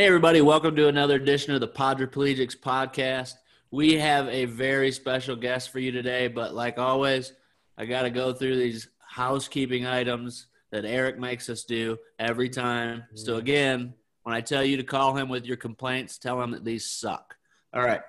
Hey, everybody, welcome to another edition of the Podriplegics podcast. We have a very special guest for you today, but like always, I got to go through these housekeeping items that Eric makes us do every time. So, mm-hmm. again, when I tell you to call him with your complaints, tell him that these suck. All right.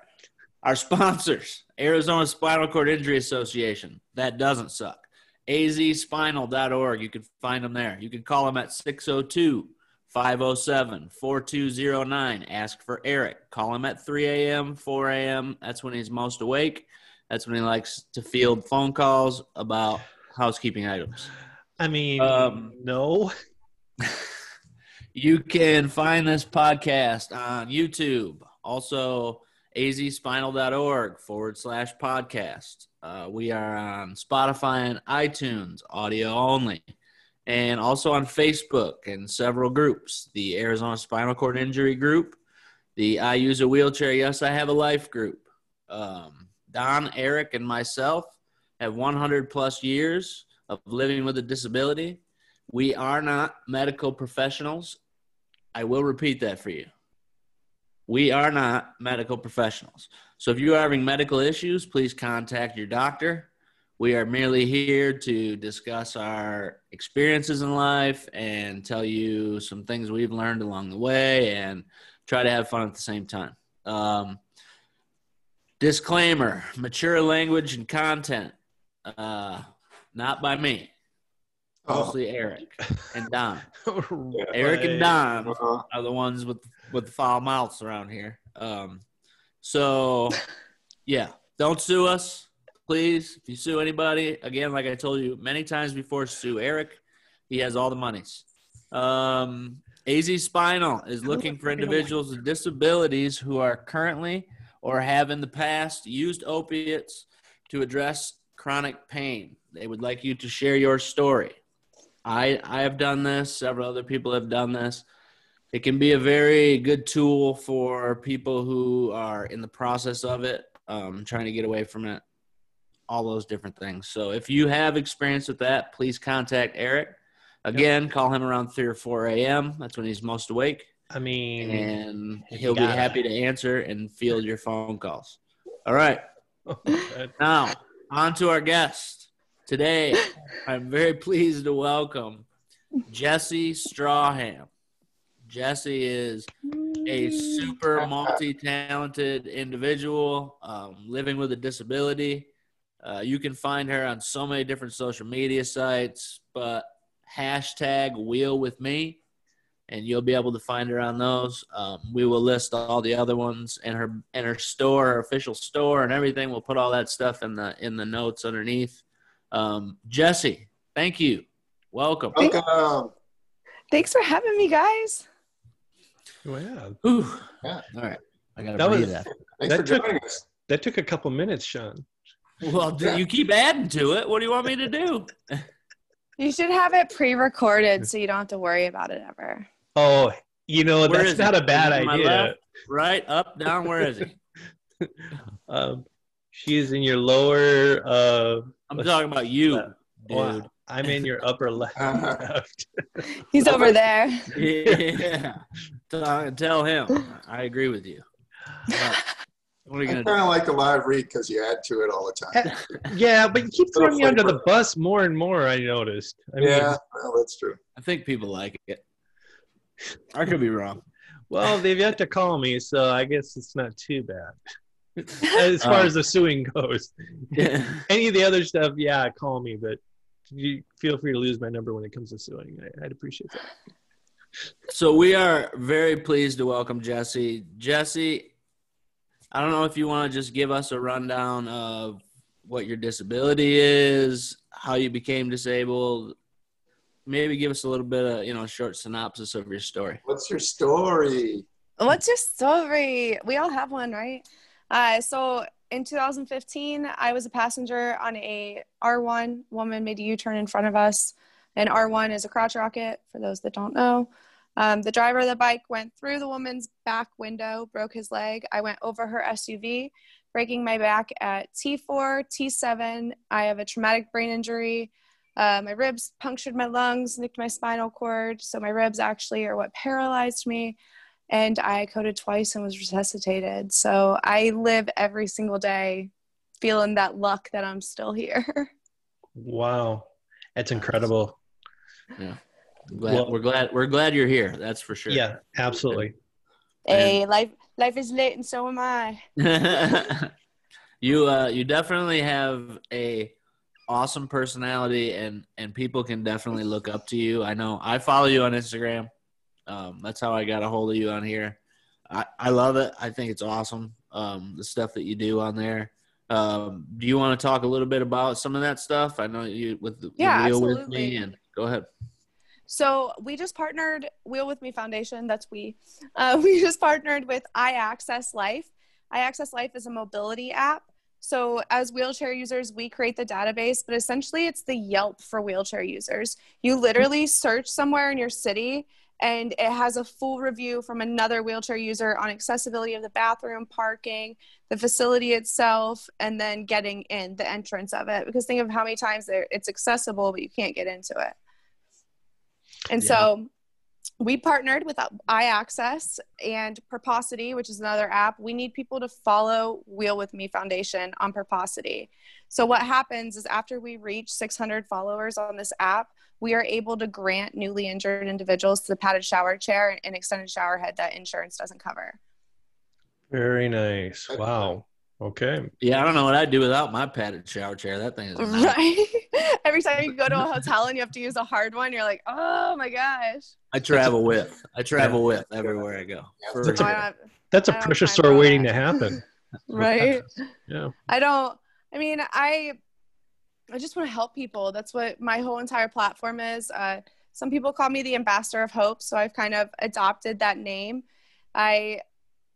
Our sponsors Arizona Spinal Cord Injury Association. That doesn't suck. azspinal.org. You can find them there. You can call them at 602 507 4209. Ask for Eric. Call him at 3 a.m., 4 a.m. That's when he's most awake. That's when he likes to field phone calls about housekeeping items. I mean, Um, no. You can find this podcast on YouTube, also azspinal.org forward slash podcast. Uh, we are on Spotify and iTunes, audio only, and also on Facebook and several groups the Arizona Spinal Cord Injury Group, the I Use a Wheelchair, Yes, I Have a Life group. Um, Don, Eric, and myself have 100 plus years of living with a disability. We are not medical professionals. I will repeat that for you. We are not medical professionals. So if you are having medical issues, please contact your doctor. We are merely here to discuss our experiences in life and tell you some things we've learned along the way and try to have fun at the same time. Um, disclaimer mature language and content, uh, not by me, mostly Eric and Don. Eric and Don Uh-huh. are the ones with with foul mouths around here. Um, so yeah, don't sue us, please. If you sue anybody, again, like I told you many times before, sue Eric. He has all the monies. Um, AZ Spinal is looking for individuals with disabilities who are currently or have in the past used opiates to address chronic pain. They would like you to share your story. I I have done this. Several other people have done this. It can be a very good tool for people who are in the process of it, um, trying to get away from it, all those different things. So if you have experience with that, please contact Eric. Again, call him around 3 or 4 a.m. That's when he's most awake, I mean, and he'll be gotta. happy to answer and field your phone calls. All right. that- Now, on to our guest. Today, I'm very pleased to welcome Jesi Stracham. Jesi is a super multi talented individual um, living with a disability. Uh, you can find her on so many different social media sites, but hashtag wheel with me, and you'll be able to find her on those. Um, we will list all the other ones and her and her store, her official store, and everything. We'll put all that stuff in the in the notes underneath. Um, Jesi, thank you. Welcome. Welcome. Thanks for having me, guys. wow. Whew. Yeah. All right. I gotta That was- that. Thanks That for took- joining us. That took a couple minutes, Shawn. Well, do you keep adding to it. What do you want me to do? You should have it pre-recorded so you don't have to worry about it ever. Oh, you know, Where that's not he? a bad Is he to my idea. left? Right, up, down. Where is he? Um, she is in your lower. Uh, I'm talking about you, Left. dude. wow, I'm in your upper left. left. He's over there. Yeah. Tell- Tell him. I agree with you. But what are you I gonna kind of like the live read because you add to it all the time. yeah, but you keep throwing me under the bus more and more. I noticed. I mean, yeah, well, that's true. I think people like it. I could be wrong. well, they've yet to call me, so I guess it's not too bad. As far Um, as the suing goes, Yeah. any of the other stuff, yeah, call me, but you feel free to lose my number when it comes to suing. I, I'd appreciate that. So we are very pleased to welcome Jesi. Jesi, I don't know if you want to just give us a rundown of what your disability is, how you became disabled. Maybe give us a little bit of, you know, a short synopsis of your story. What's your story? What's your story? We all have one, right? Uh, so in 2015, I was a passenger on a R1. Woman made a U-turn in front of us. An R1 is a crotch rocket, for those that don't know. Um, the driver of the bike went through the woman's back window, broke his leg. I went over her SUV, breaking my back at T4, T7. I have a traumatic brain injury. Uh, my ribs punctured my lungs, nicked my spinal cord. So my ribs actually are what paralyzed me. and I coded twice and was resuscitated. So I live every single day feeling that luck that I'm still here. Wow, that's incredible. Yeah. Glad, Well- we're glad we're glad you're here. That's for sure. Yeah, absolutely. hey, life life is lit and so am I. you uh you definitely have a awesome personality and and people can definitely look up to you. I know I follow you on Instagram. Um that's how I got a hold of you on here. I I love it. I think it's awesome. Um the stuff that you do on there. Um do you want to talk a little bit about some of that stuff? I know you with the Yeah, wheel with me and go ahead. So we just partnered Wheel with Me Foundation. That's we. Uh, we just partnered with iAccess Life. iAccess Life is a mobility app. So as wheelchair users, we create the database, but essentially it's the Yelp for wheelchair users. You literally search somewhere in your city and it has a full review from another wheelchair user on accessibility of the bathroom, parking, the facility itself, and then getting in the entrance of it. Because think of how many times it's accessible, but you can't get into it. And Yeah. so we partnered with iAccess and Purposity, which is another app. We need people to follow Wheel with Me Foundation on Purposity. So what happens is after we reach 600 followers on this app, we are able to grant newly injured individuals the padded shower chair and extended shower head that insurance doesn't cover. Very nice. Wow. Okay. Yeah, I don't know what I'd do without my padded shower chair. That thing is nice. Right? Every time you go to a hotel and you have to use a hard one, you're like, oh my gosh. I travel with. I travel with everywhere I go. That's I real. That's a I don't pressure time store waiting that. to happen. right? Yeah. I don't I mean I I just want to help people. That's what my whole entire platform is. Uh, some people call me the ambassador of hope, so I've kind of adopted that name. I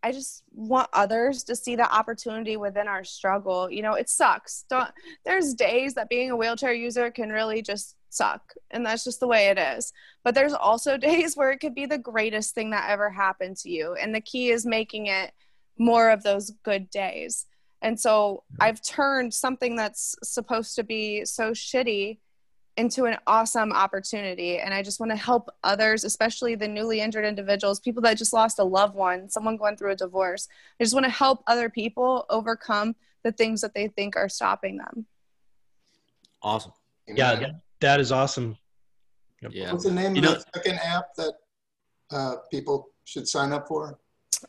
I just want others to see the opportunity within our struggle. You know, it sucks. Don't there's days that being a wheelchair user can really just suck, and that's just the way it is. But there's also days where it could be the greatest thing that ever happened to you, and the key is making it more of those good days. And so I've turned something that's supposed to be so shitty into an awesome opportunity. And I just want to help others, especially the newly injured individuals, people that just lost a loved one, someone going through a divorce. I just want to help other people overcome the things that they think are stopping them. Awesome. Yeah. Amen. That is awesome. Yeah. What's the name You of know- the second app that uh, people should sign up for?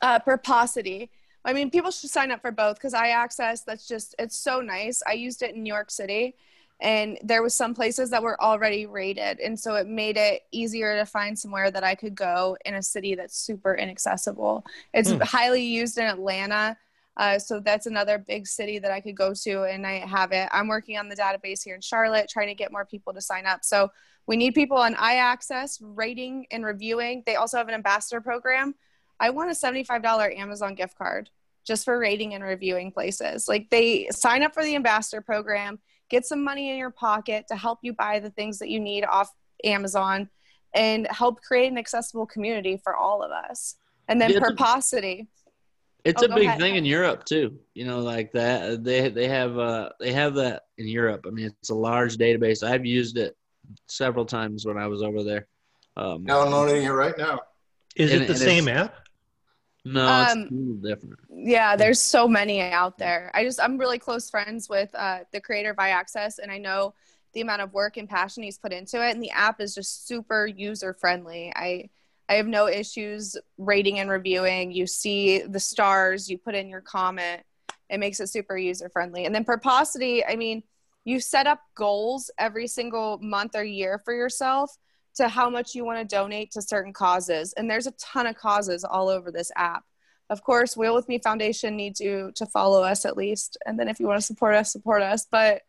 Uh, Purposity. I mean, people should sign up for both because iAccess. That's just it's so nice. I used it in New York City, and there was some places that were already rated, and so it made it easier to find somewhere that I could go in a city that's super inaccessible. It's Hmm. highly used in Atlanta. Uh, so that's another big city that I could go to, and I have it. I'm working on the database here in Charlotte, trying to get more people to sign up. So we need people on iAccess rating and reviewing. They also have an ambassador program. I want a $75 Amazon gift card just for rating and reviewing places. Like they sign up for the ambassador program, get some money in your pocket to help you buy the things that you need off Amazon and help create an accessible community for all of us. And then Yeah, it's a- Purposity. It's Oh, a big ahead. thing in Europe too. You know, like that. They they have uh they have that in Europe. I mean, it's a large database. I've used it several times when I was over there. Um, Downloading it right now. Is And- it the same app? No, it's Um, a little different. Yeah, there's so many out there. I just I'm really close friends with uh, the creator of iAccess, and I know the amount of work and passion he's put into it. And the app is just super user friendly. I I have no issues rating and reviewing. You see the stars, you put in your comment. It makes it super user friendly. And then Purposity, I mean, you set up goals every single month or year for yourself to how much you want to donate to certain causes. And there's a ton of causes all over this app. Of course, Wheel with Me Foundation needs you to follow us at least. And then if you want to support us, support us. But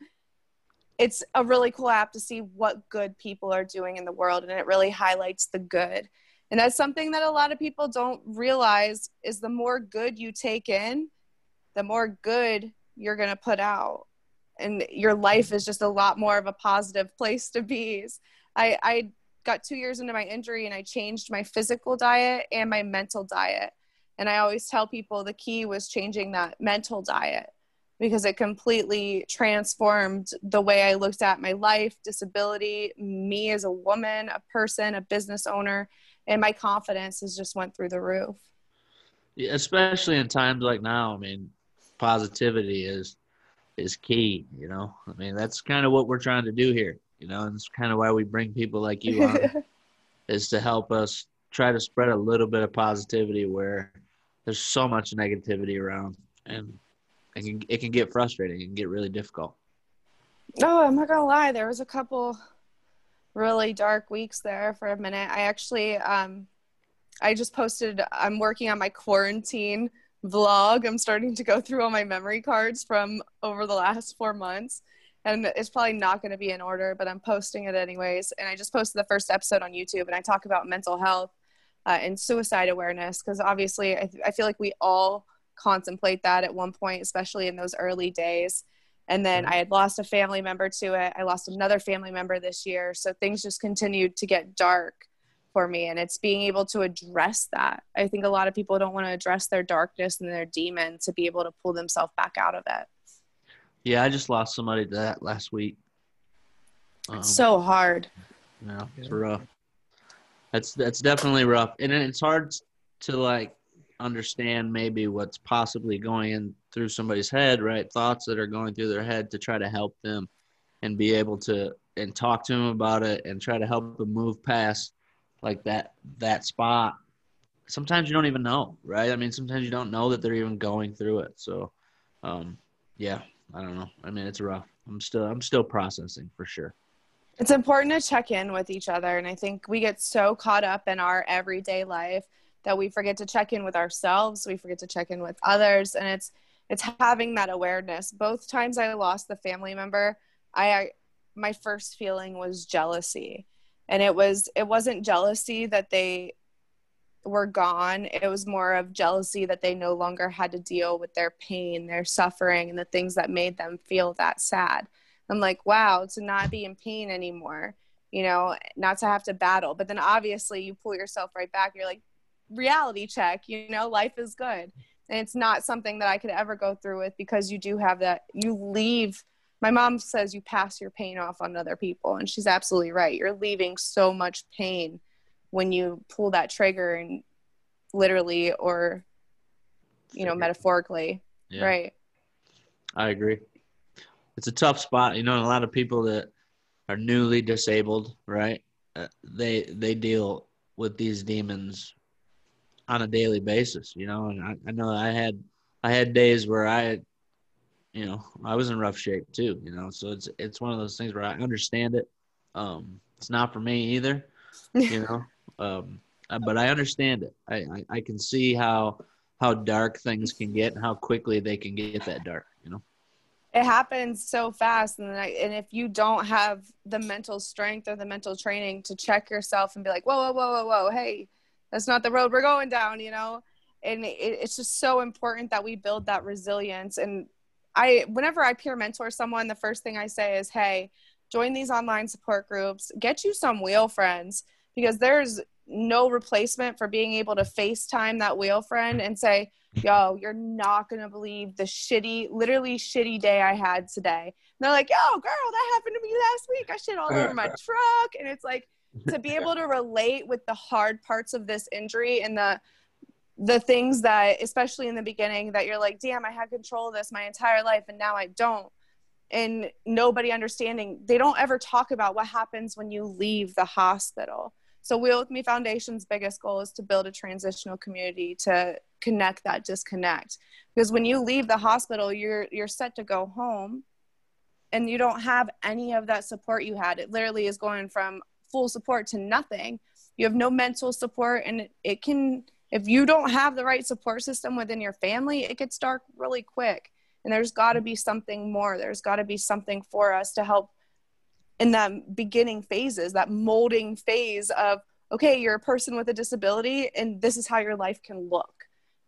it's a really cool app to see what good people are doing in the world and it really highlights the good. And that's something that a lot of people don't realize is the more good you take in, the more good you're going to put out. And your life is just a lot more of a positive place to be. I, I got two years into my injury and I changed my physical diet and my mental diet. And I always tell people the key was changing that mental diet because it completely transformed the way I looked at my life, disability, me as a woman, a person, a business owner. and my confidence has just went through the roof. Yeah, especially in times like now. I mean, positivity is is key. You know, I mean that's kind of what we're trying to do here. You know, and it's kind of why we bring people like you on is to help us try to spread a little bit of positivity where there's so much negativity around, and it can it can get frustrating. and get really difficult. No, I'm not gonna lie. There was a couple really dark weeks there for a minute. I actually, um, I just posted. I'm working on my quarantine vlog. I'm starting to go through all my memory cards from over the last four months, and it's probably not going to be in order, but I'm posting it anyways. And I just posted the first episode on YouTube, and I talk about mental health uh, and suicide awareness because obviously, I, I feel like we all contemplate that at one point, especially in those early days. And then I had lost a family member to it. I lost another family member this year. So things just continued to get dark for me. And it's being able to address that. I think a lot of people don't want to address their darkness and their demon to be able to pull themselves back out of it. Yeah, I just lost somebody to that last week. Um, it's so hard. Yeah, it's rough. That's that's definitely rough, and it's hard to like understand maybe what's possibly going in through somebody's head, right? Thoughts that are going through their head to try to help them and be able to and talk to them about it and try to help them move past like that that spot. Sometimes you don't even know, right? I mean, sometimes you don't know that they're even going through it. So, um, yeah, I don't know. I mean, it's rough. I'm still I'm still processing for sure. It's important to check in with each other, and I think we get so caught up in our everyday life that we forget to check in with ourselves we forget to check in with others and it's it's having that awareness both times i lost the family member i, I my first feeling was jealousy and it was it wasn't jealousy that they were gone it was more of jealousy that they no longer had to deal with their pain their suffering and the things that made them feel that sad. I'm like wow to not be in pain anymore you know not to have to battle. But then obviously you pull yourself right back you're like reality check you know life is good. And it's not something that i could ever go through with because you do have that you leave my mom says you pass your pain off on other people and she's absolutely right. You're leaving so much pain when you pull that trigger and literally or you know metaphorically yeah. right i agree it's a tough spot you know a lot of people that are newly disabled right uh, they they deal with these demons on a daily basis, you know. And I, I know I had I had days where I, you know, I was in rough shape too, you know. So it's it's one of those things where I understand it. Um, it's not for me either, you know. Um, uh, but I understand it. I, I I can see how how dark things can get and how quickly they can get that dark, you know? It happens so fast and, I, and if you don't have the mental strength or the mental training to check yourself and be like whoa whoa whoa whoa whoa hey that's not the road we're going down you know? And it, it's just so important that we build that resilience. And i whenever i peer mentor someone the first thing i say is hey join these online support groups get you some wheel friends because there's no replacement for being able to facetime that wheel friend and say yo you're not gonna believe the shitty literally shitty day i had today. And they're like yo girl that happened to me last week. I shit all over my truck. And it's like to be able to relate with the hard parts of this injury and the the things that especially in the beginning that you're like damn i had control of this my entire life and now i don't. And nobody understanding they don't ever talk about what happens when you leave the hospital so wheel with me foundation's biggest goal is to build a transitional community to connect that disconnect. Because when you leave the hospital you're you're set to go home and you don't have any of that support you had. It literally is going from full support to nothing. You have no mental support and it can if you don't have the right support system within your family it gets dark really quick. And there's got to be something more. There's got to be something for us to help in that beginning phases that molding phase of okay you're a person with a disability and this is how your life can look.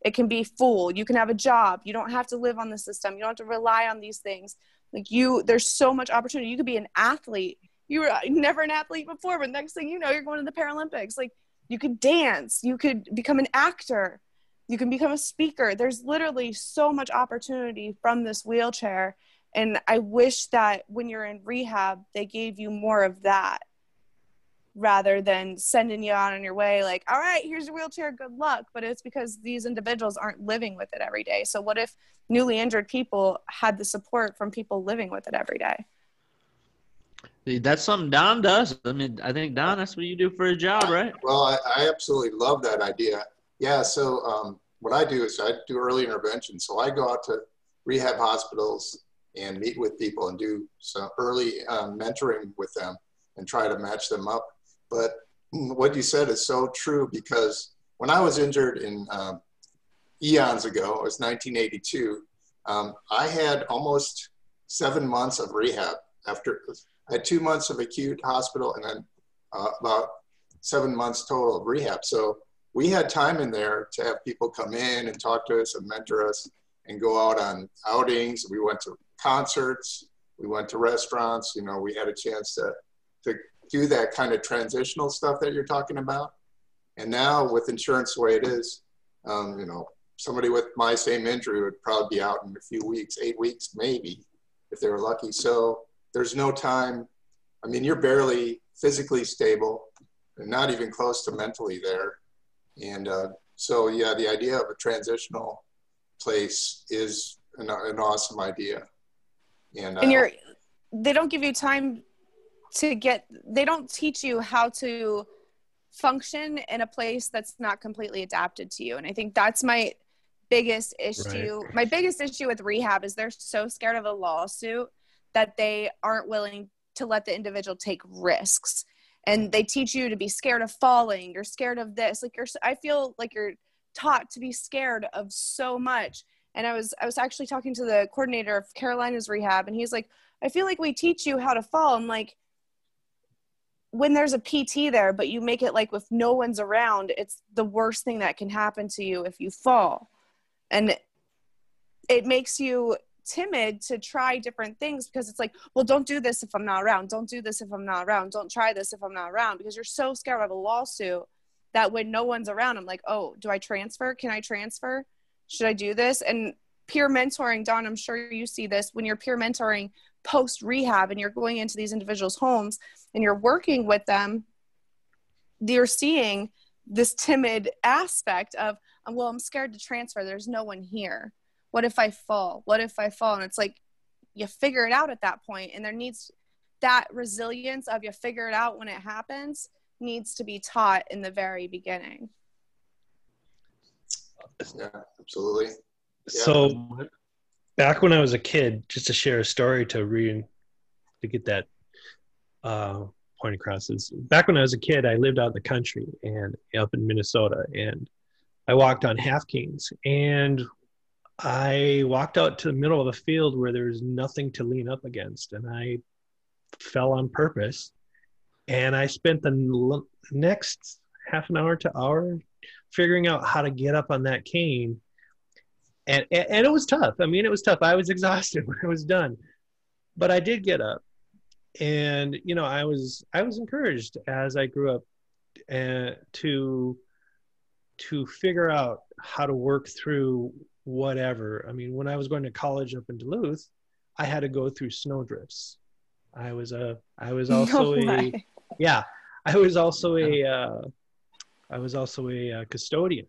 It can be full you can have a job. You don't have to live on the system. You don't have to rely on these things. Like you there's so much opportunity. You could be an athlete. You were uh, never an athlete before, but next thing you know, you're going to the Paralympics. Like you could dance, you could become an actor, you can become a speaker. There's literally so much opportunity from this wheelchair. And I wish that when you're in rehab, they gave you more of that. rather than sending you out on your way like all right here's your wheelchair good luck but it's because these individuals aren't living with it every day so what if newly injured people had the support from people living with it every day That's something Don does. I mean, I think Don, that's what you do for a job, right? Well, I, I absolutely love that idea. Yeah, so um, what I do is I do early intervention. So I go out to rehab hospitals and meet with people and do some early um, mentoring with them and try to match them up. But what you said is so true because when I was injured in um, eons ago, it was 1982, um, I had almost seven months of rehab after I had two months of acute hospital and then uh, about seven months total of rehab. So we had time in there to have people come in and talk to us and mentor us and go out on outings. We went to concerts, we went to restaurants. You know, we had a chance to to do that kind of transitional stuff that you're talking about. And now with insurance the way it is, um, you know, somebody with my same injury would probably be out in a few weeks, eight weeks maybe, if they were lucky. So there's no time. I mean, you're barely physically stable and not even close to mentally there. And uh, so, yeah, the idea of a transitional place is an, an awesome idea. And, uh, and you're they don't give you time to get they don't teach you how to function in a place that's not completely adapted to you. And i think that's my biggest issue. Right. my biggest issue with rehab is they're so scared of a lawsuit that they aren't willing to let the individual take risks. And they teach you to be scared of falling. You're scared of this. Like you're i feel like you're taught to be scared of so much and i was i was actually talking to the coordinator of carolina's rehab and he's like i feel like we teach you how to fall i'm like when there's a pt there but you make it like if no one's around it's the worst thing that can happen to you if you fall and it makes you timid to try different things because it's like, well, don't do this if I'm not around. Don't do this if I'm not around. Don't try this if I'm not around because you're so scared of a lawsuit that when no one's around, I'm like, oh, do I transfer? Can I transfer? Should I do this? And peer mentoring, Don, I'm sure you see this. When you're peer mentoring post rehab and you're going into these individuals' homes and you're working with them, you're seeing this timid aspect of, oh, well, I'm scared to transfer. There's no one here. What if i fall? What if i fall? And it's like you figure it out at that point and there needs that resilience of you figure it out when it happens needs to be taught in the very beginning yeah absolutely yeah. so back when i was a kid just to share a story to read to get that uh, point across is back when i was a kid i lived out in the country and up in minnesota and i walked on half kings and I walked out to the middle of the field where there's nothing to lean up against, and I fell on purpose. And I spent the next half an hour to hour figuring out how to get up on that cane. And, and it was tough. I mean, it was tough. I was exhausted when I was done, but I did get up. And you know, I was I was encouraged as I grew up uh, to to figure out how to work through whatever. I mean, when I was going to college up in Duluth, I had to go through snowdrifts. I was a, I was also no a, yeah, I was also a, uh, I was also a uh, custodian.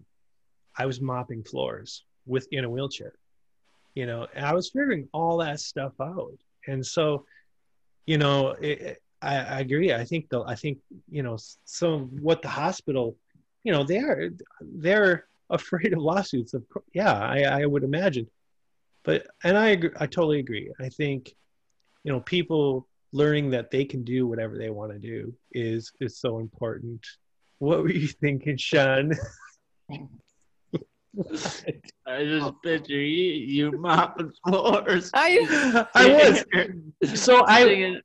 I was mopping floors with in a wheelchair, you know. I was figuring all that stuff out, and so, you know, it, I, I agree. I think the, I think you know, some what the hospital, you know, they are, they're afraid of lawsuits. Of course, yeah, I, I would imagine. But and I agree, I totally agree. I think you know people learning that they can do whatever they want to do is is so important. What were you thinking, Shawn? I just picture you, you mopping floors. I, I was. So I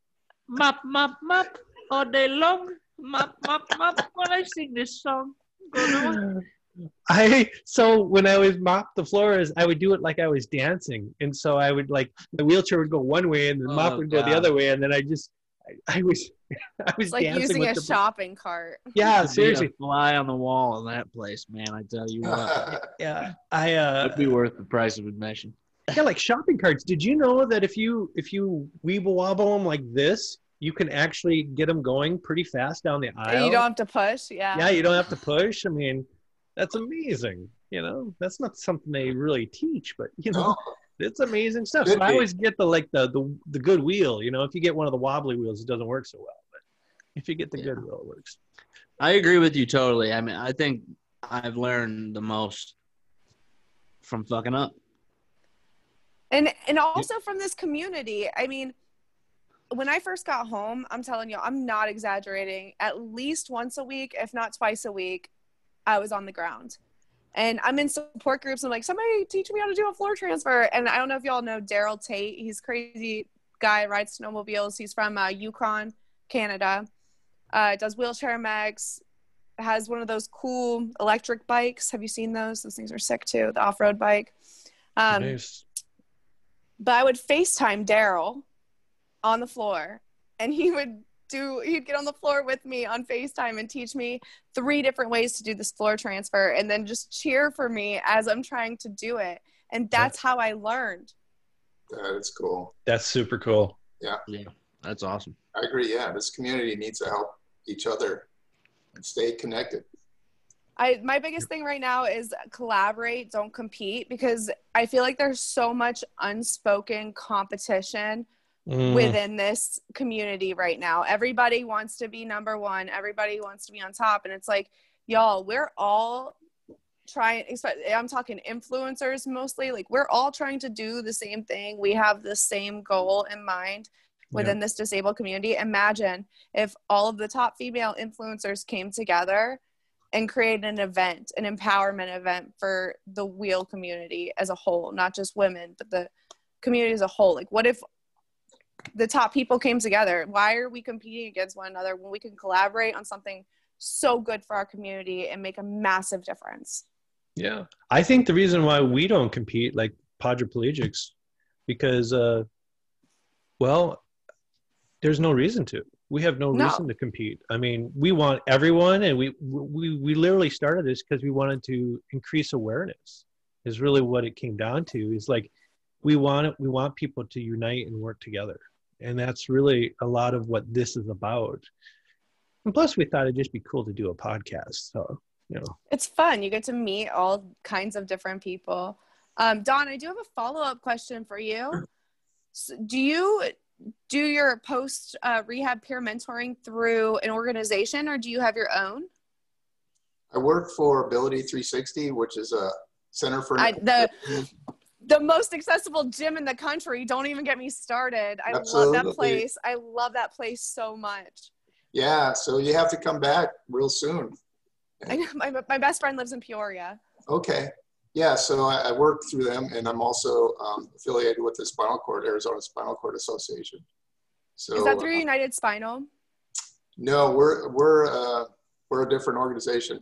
mop, mop, mop all day long. Mop, mop, mop. When I sing this song, I so when I was mop the floors, I would do it like I was dancing, and so I would like the wheelchair would go one way and the oh, mop would go the other way, and then I just I, I was I was like using a the, shopping cart. Yeah, seriously, fly on the wall in that place, man. I tell you what. yeah, I uh, it'd be worth the price of admission. Yeah, like shopping carts. Did you know that if you if you weeble wobble them like this, you can actually get them going pretty fast down the aisle. You don't have to push. Yeah. Yeah, you don't have to push. I mean, that's amazing. You know, that's not something they really teach, but you know, No, it's amazing stuff. Could So I always get the like the, the the good wheel. You know, if you get one of the wobbly wheels, it doesn't work so well. But if you get the good wheel, it works. I agree with you totally. I mean, I think I've learned the most from fucking up. and and also from this community i mean when i first got home i'm telling you i'm not exaggerating at least once a week if not twice a week i was on the ground and i'm in support groups. I'm like somebody teach me how to do a floor transfer. And i don't know if y'all know daryl tate. He's a crazy guy rides snowmobiles. He's from uh, yukon canada. Uh, does wheelchair mags has one of those cool electric bikes. Have you seen those? Those things are sick too the off-road bike. Um, nice. but I would FaceTime Daryl on the floor and he would do he'd get on the floor with me on FaceTime and teach me three different ways to do this floor transfer and then just cheer for me as I'm trying to do it. And that's how I learned. that is cool. That's super cool. Yeah, that's awesome. I agree. Yeah, this community needs to help each other and stay connected. I my biggest thing right now is collaborate, don't compete because I feel like there's so much unspoken competition Mm, within this community right now. Everybody wants to be number one. Everybody wants to be on top. And it's like, y'all, we're all trying, I'm talking influencers mostly, like we're all trying to do the same thing. We have the same goal in mind within this disabled community. Imagine if all of the top female influencers came together and created an event, an empowerment event for the wheel community as a whole, not just women, but the community as a whole. Like, what if the top people came together. Why are we competing against one another when we can collaborate on something so good for our community and make a massive difference? Yeah, I think the reason why we don't compete like Podriplegics, because, uh, well, there's no reason to. We have no, No. reason to compete. I mean, we want everyone, and we we we literally started this because we wanted to increase awareness. Is really what it came down to. Is like we want it, we want people to unite and work together, and that's really a lot of what this is about. And plus, we thought it'd just be cool to do a podcast. So you know, It's fun. You get to meet all kinds of different people. Um, Don, I do have a follow up question for you. S do you do your post uh, rehab peer mentoring through an organization or do you have your own? I work for Ability 360, which is a center for I, the the most accessible gym in the country. Don't even get me started. I love that place. I love that place so much. yeah. So you have to come back real soon. I know my, my best friend lives in Peoria. Okay. Yeah, so I, I work through them, and I'm also um, affiliated with the Spinal Cord Arizona Spinal Cord Association. So Is that through uh, United Spinal? no, we're we're uh, we're a different organization.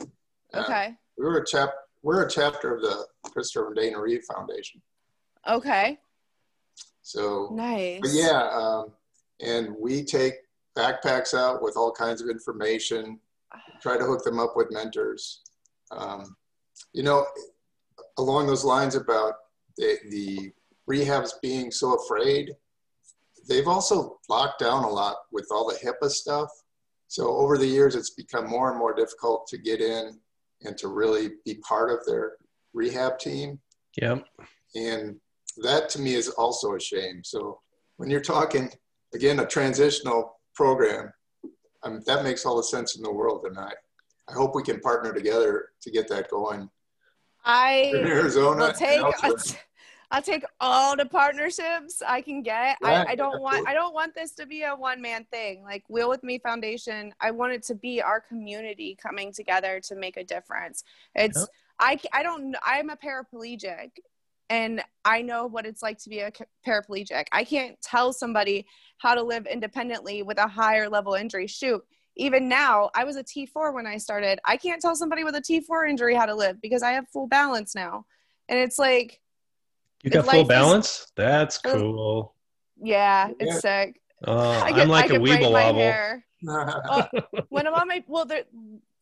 Uh, Okay. we're a chap we're a chapter of the Christopher and Dana Reeve Foundation. Okay. So Nice. But yeah, um, and we take backpacks out with all kinds of information, try to hook them up with mentors. Um, you know, along those lines about the, the rehabs being so afraid, they've also locked down a lot with all the HIPAA stuff. So over the years, it's become more and more difficult to get in and to really be part of their rehab team. yeah. And that to me is also a shame. So when you're talking, again, a transitional program, um, that makes all the sense in the world. And I, I hope we can partner together to get that going I in I Arizona. will take. I'll take all the partnerships I can get. Yeah, I, I don't want. I don't want this to be a one man thing. Like Wheel with Me Foundation, I want it to be our community coming together to make a difference. It's Yep. I I don't I'm a paraplegic and I know what it's like to be a paraplegic. I can't tell somebody how to live independently with a higher level injury. Shoot, even now, I was a T4 when I started. I can't tell somebody with a T4 injury how to live because I have full balance now. And it's like, You got life full is- balance? That's Oh. cool. yeah, Yeah. it's sick. Uh, I I'm like a I braid weeble wobble. hair. Uh, when I'm on my well, the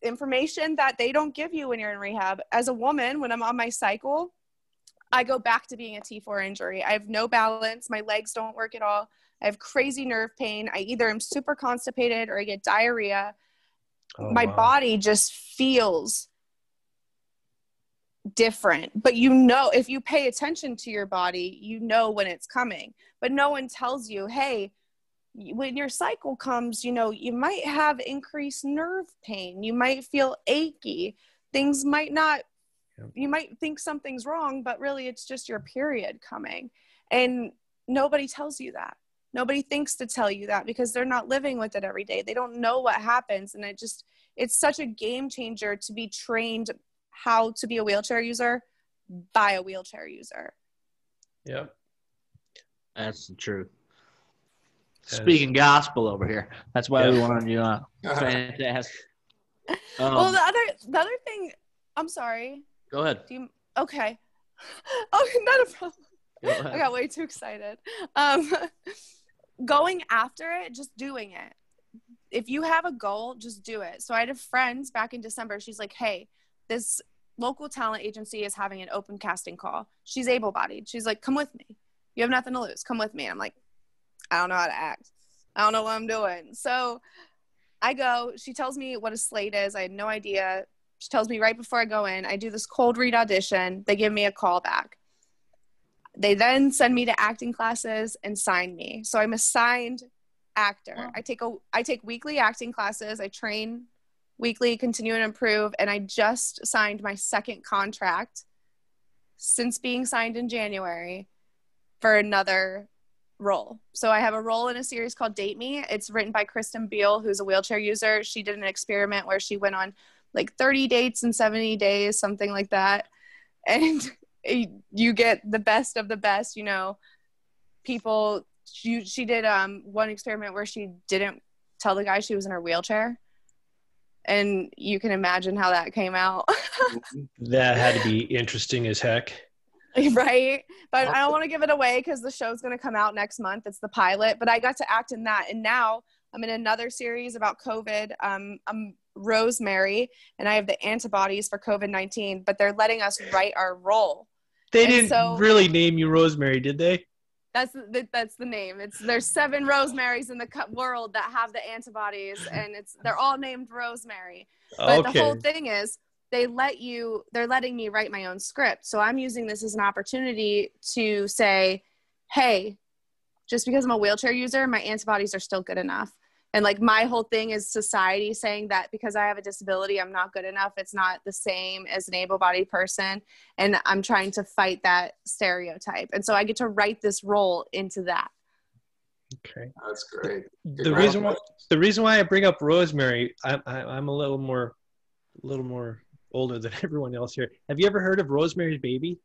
information that they don't give you when you're in rehab. As a woman, when I'm on my cycle, I go back to being a T4 injury. I have no balance. My legs don't work at all. I have crazy nerve pain. I either am super constipated or I get diarrhea. Oh, my wow. body just feels different. But you know, if you pay attention to your body, you know when it's coming. But no one tells you, hey, when your cycle comes, you know, you might have increased nerve pain. You might feel achy. Things might not, you might think something's wrong, but really it's just your period coming. And nobody tells you that. Nobody thinks to tell you that because they're not living with it every day. They don't know what happens. And it just, it's such a game changer to be trained how to be a wheelchair user by a wheelchair user. Yep. That's the truth. Speaking gospel over here. That's why yeah. we wanted you on. Fantastic. Um, well, the other the other thing, I'm sorry. Go ahead. You, okay. Oh, not a problem. Go I got way too excited. Um, going after it, just doing it. If you have a goal, just do it. So I had a friend back in December. She's like, "Hey, this local talent agency is having an open casting call. She's able-bodied. She's like, "Come with me. You have nothing to lose. Come with me." I'm like, I don't know how to act. I don't know what I'm doing. So I go, she tells me what a slate is. I had no idea. She tells me right before I go in, I do this cold read audition. They give me a call back. They then send me to acting classes and sign me. So I'm a signed actor. Wow. I take a I take weekly acting classes. I train weekly, continue and improve, and I just signed my second contract since being signed in January for another role. So I have a role in a series called Date Me. It's written by Kristen Beal, who's a wheelchair user. She did an experiment where she went on like 30 dates in 70 days, something like that. And you get the best of the best, you know, people she, she did um one experiment where she didn't tell the guy she was in her wheelchair. And you can imagine how that came out. That had to be interesting as heck. Right? But i don't want to give it away because the show's going to come out next month. It's the pilot. But i got to act in that. And now i'm in another series about covid. Um, i'm rosemary and i have the antibodies for covid-19 but they're letting us write our role they and didn't so, really name you rosemary did they that's the, that's the name. It's there's seven Rosemarys in the world that have the antibodies, and it's they're all named Rosemary. But okay. the whole thing is they let you they're letting me write my own script so i'm using this as an opportunity to say hey just because i'm a wheelchair user my antibodies are still good enough and like my whole thing is society saying that because i have a disability i'm not good enough it's not the same as an able-bodied person and i'm trying to fight that stereotype and so i get to write this role into that okay that's great Good the reason why the reason why i bring up rosemary I, I, i'm a little more a little more older than everyone else here. Have you ever heard of Rosemary's Baby?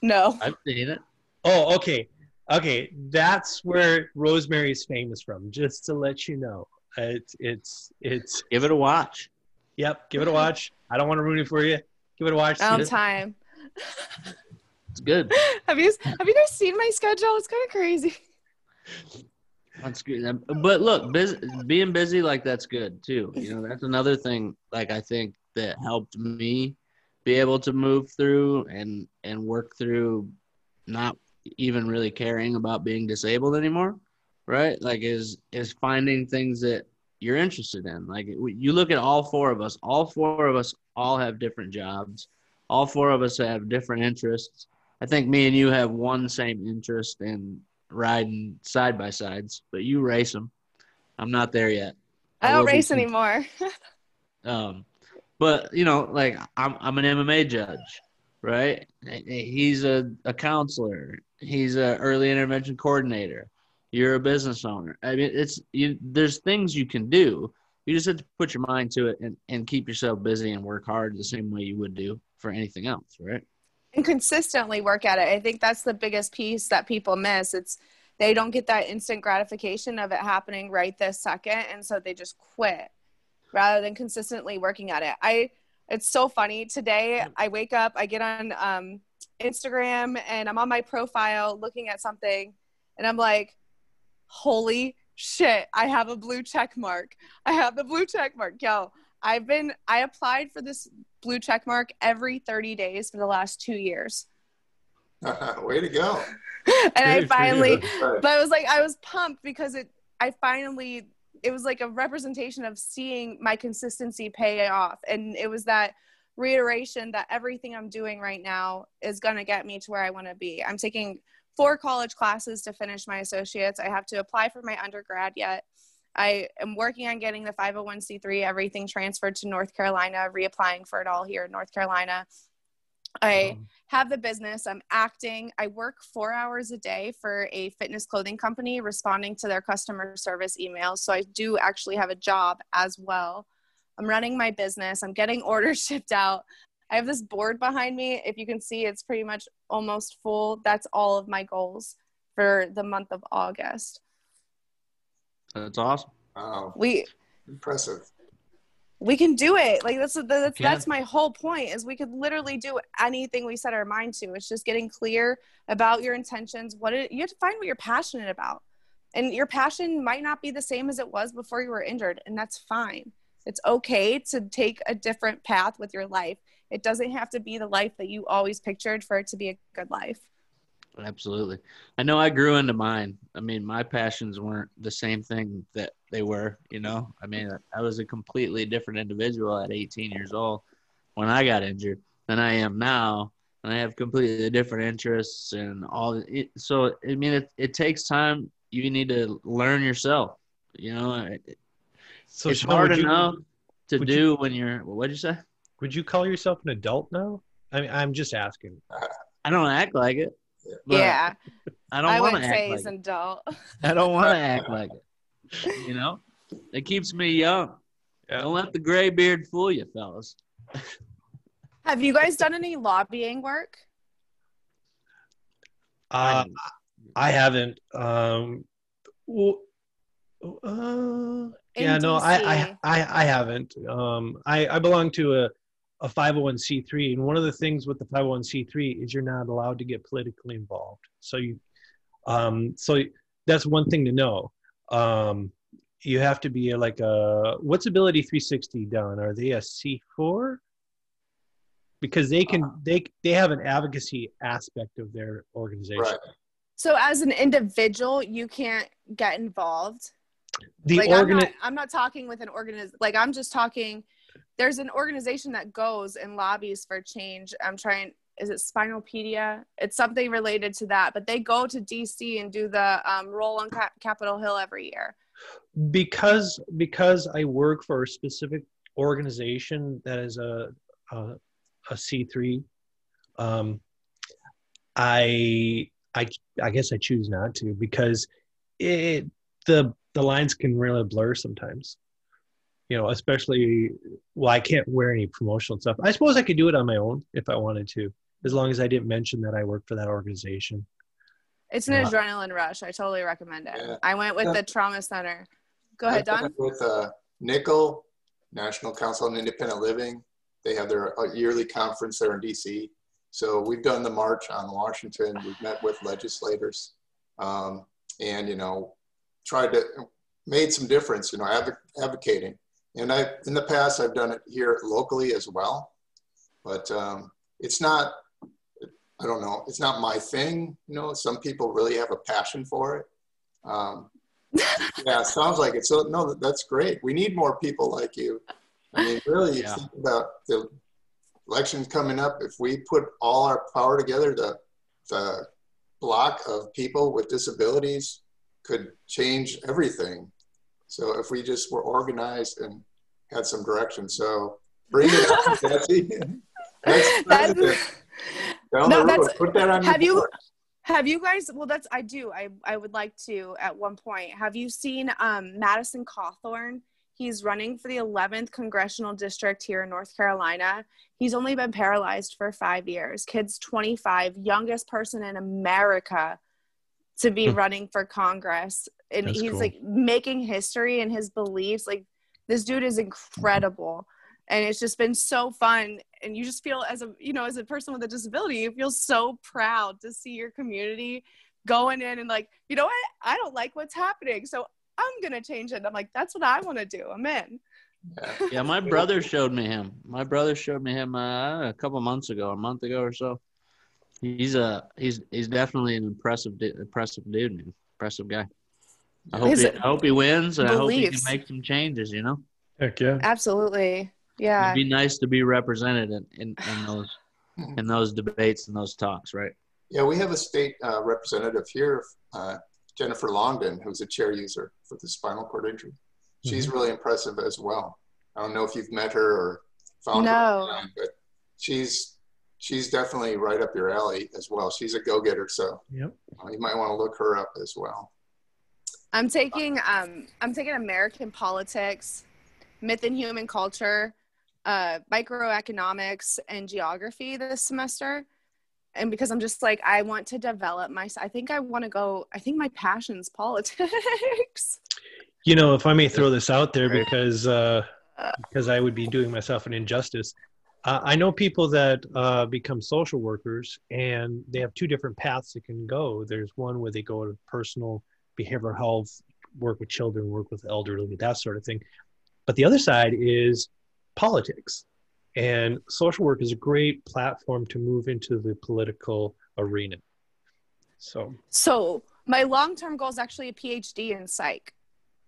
No. I've seen it. Oh, okay. Okay, that's where Rosemary's famous from. Just to let you know, it's it's it's. Give it a watch. Yep, give it a watch. I don't want to ruin it for you. Give it a watch. Um, On time. It's good. have you have you guys seen my schedule? It's kind of crazy. That's good. But look, busy, being busy like that's good too. You know, that's another thing. Like I think that helped me be able to move through and and work through not even really caring about being disabled anymore right? Like is is finding things that you're interested in. Like you look at all four of us all four of us all have different jobs. All four of us have different interests. I think me and you have one same interest in riding side by sides but you race them i'm not there yet. I, I don't race anymore. Um but you know, like I'm I'm an MMA judge, right? He's a, a counselor. He's a early intervention coordinator. You're a business owner. I mean, it's you. There's things you can do. You just have to put your mind to it and, and keep yourself busy and work hard the same way you would do for anything else, right? And consistently work at it. I think that's the biggest piece that people miss. It's they don't get that instant gratification of it happening right this second, and so they just quit rather than consistently working at it. I it's so funny. Today I wake up, I get on um, Instagram and I'm on my profile looking at something and I'm like, holy shit, I have a blue check mark. I have the blue check mark. Yo, I've been I applied for this blue check mark every 30 days for the last 2 years. Way to go. and I finally, but I was like, I was pumped because it, I finally, it was like a representation of seeing my consistency pay off. And it was that reiteration that everything I'm doing right now is going to get me to where I want to be. I'm taking four college classes to finish my associates. I have to apply for my undergrad yet. I am working on getting the 501c3, everything transferred to North Carolina, reapplying for it all here in North Carolina. I have the business, I'm acting. I work four hours a day for a fitness clothing company, responding to their customer service emails. So I do actually have a job as well. I'm running my business, I'm getting orders shipped out. I have this board behind me. If you can see, it's pretty much almost full. That's all of my goals for the month of August. That's awesome. Wow. We impressive. We can do it. Like that's that's, that's my whole point. Is we could literally do anything we set our mind to. It's just getting clear about your intentions. What it, you have to find what you're passionate about, and your passion might not be the same as it was before you were injured, and that's fine. It's okay to take a different path with your life. It doesn't have to be the life that you always pictured for it to be a good life. Absolutely. I know I grew into mine. I mean, my passions weren't the same thing that they were, you know. I mean, I was a completely different individual at 18 years old when I got injured than I am now. And I have completely different interests and all. So, I mean, it, it takes time. You need to learn yourself, you know. It, so it's Sean, hard you, enough to do you, when you're. What'd you say? Would you call yourself an adult now? I mean, I'm just asking. I don't act like it. Yeah. I don't want to say act he's like an adult. I don't want to act like it. You know, it keeps me young. Yeah. Don't let the gray beard fool you, fellas. Have you guys done any lobbying work? Uh, I haven't. Um, well, uh, yeah, no, I, I, I, I haven't. Um, I, I belong to a, a 501c3, and one of the things with the 501c3 is you're not allowed to get politically involved. So you, um, so that's one thing to know. Um, you have to be like a what's Ability 360 done? Are they a C4? Because they can uh-huh. they they have an advocacy aspect of their organization. Right. So as an individual, you can't get involved the like, I'm, not, I'm not talking with an organization like i'm just talking there's an organization that goes and lobbies for change. I'm trying is it spinalpedia? It's something related to that but they go to dc and do the um, roll on Cap- capitol hill every year. Because because i work for a specific organization that is a a a c3 um i i i guess i choose not to because it the the lines can really blur sometimes. You know especially well i can't wear any promotional stuff. I suppose i could do it on my own if i wanted to as long as i didn't mention that i work for that organization. It's an uh, adrenaline rush. I totally recommend it. Yeah. i went with yeah. the trauma center. Go ahead don. with uh, nickel national council on independent living. They have their uh, yearly conference there in dc so we've done the march on washington. We've met with legislators. Um, and you know tried to made some difference, you know, adv advocating. And I, in the past, I've done it here locally as well, but um, it's not, I don't know, it's not my thing. You know, some people really have a passion for it. Um, yeah, it sounds like it. So no, that's great. We need more people like you. I mean, really, yeah. think about the elections coming up. If we put all our power together, the the block of people with disabilities could change everything. So if we just were organized and had some direction. So bring it up, Betsy. that's, Down no, the road. Put that on have you have you guys well that's I do. I I would like to at one point. Have you seen um Madison Cawthorn? He's running for the 11th congressional district here in North Carolina. He's only been paralyzed for 5 years. Kid's 25, youngest person in America to be hmm. running for Congress. And That's he's cool. like making history and his beliefs. Like this dude is incredible. And it's just been so fun. And you just feel as a you know, as a person with a disability, you feel so proud to see your community going in and like, you know what? I don't like what's happening. So I'm gonna change it. I'm like, that's what I want to do. I'm in. yeah, my brother showed me him. My brother showed me him uh, a couple months ago, a month ago or so He's a he's he's definitely an impressive impressive dude, man. Impressive guy. I hope he, I hope he wins, and beliefs. I hope he can make some changes. You know. Heck yeah. Absolutely. Yeah. It'd be nice to be represented in, in, in those in those debates and those talks, right? Yeah, we have a state uh, representative here, uh, Jennifer Longdon, who's a chair user for the spinal cord injury. She's mm-hmm. really impressive as well. I don't know if you've met her or found no. her, online, but she's she's definitely right up your alley as well. She's a go-getter, so yep. uh, you might want to look her up as well. I'm taking um, I'm taking American politics, myth and human culture, uh, microeconomics, and geography this semester and because I'm just like I want to develop my I think I want to go I think my passion's politics. You know, if I may throw this out there because uh because I would be doing myself an injustice. Uh, I know people that uh, become social workers and they have two different paths that can go. There's one where they go to personal behavioral health, work with children, work with elderly, that sort of thing. But the other side is politics. And social work is a great platform to move into the political arena. So, so my long-term goal is actually a PhD in psych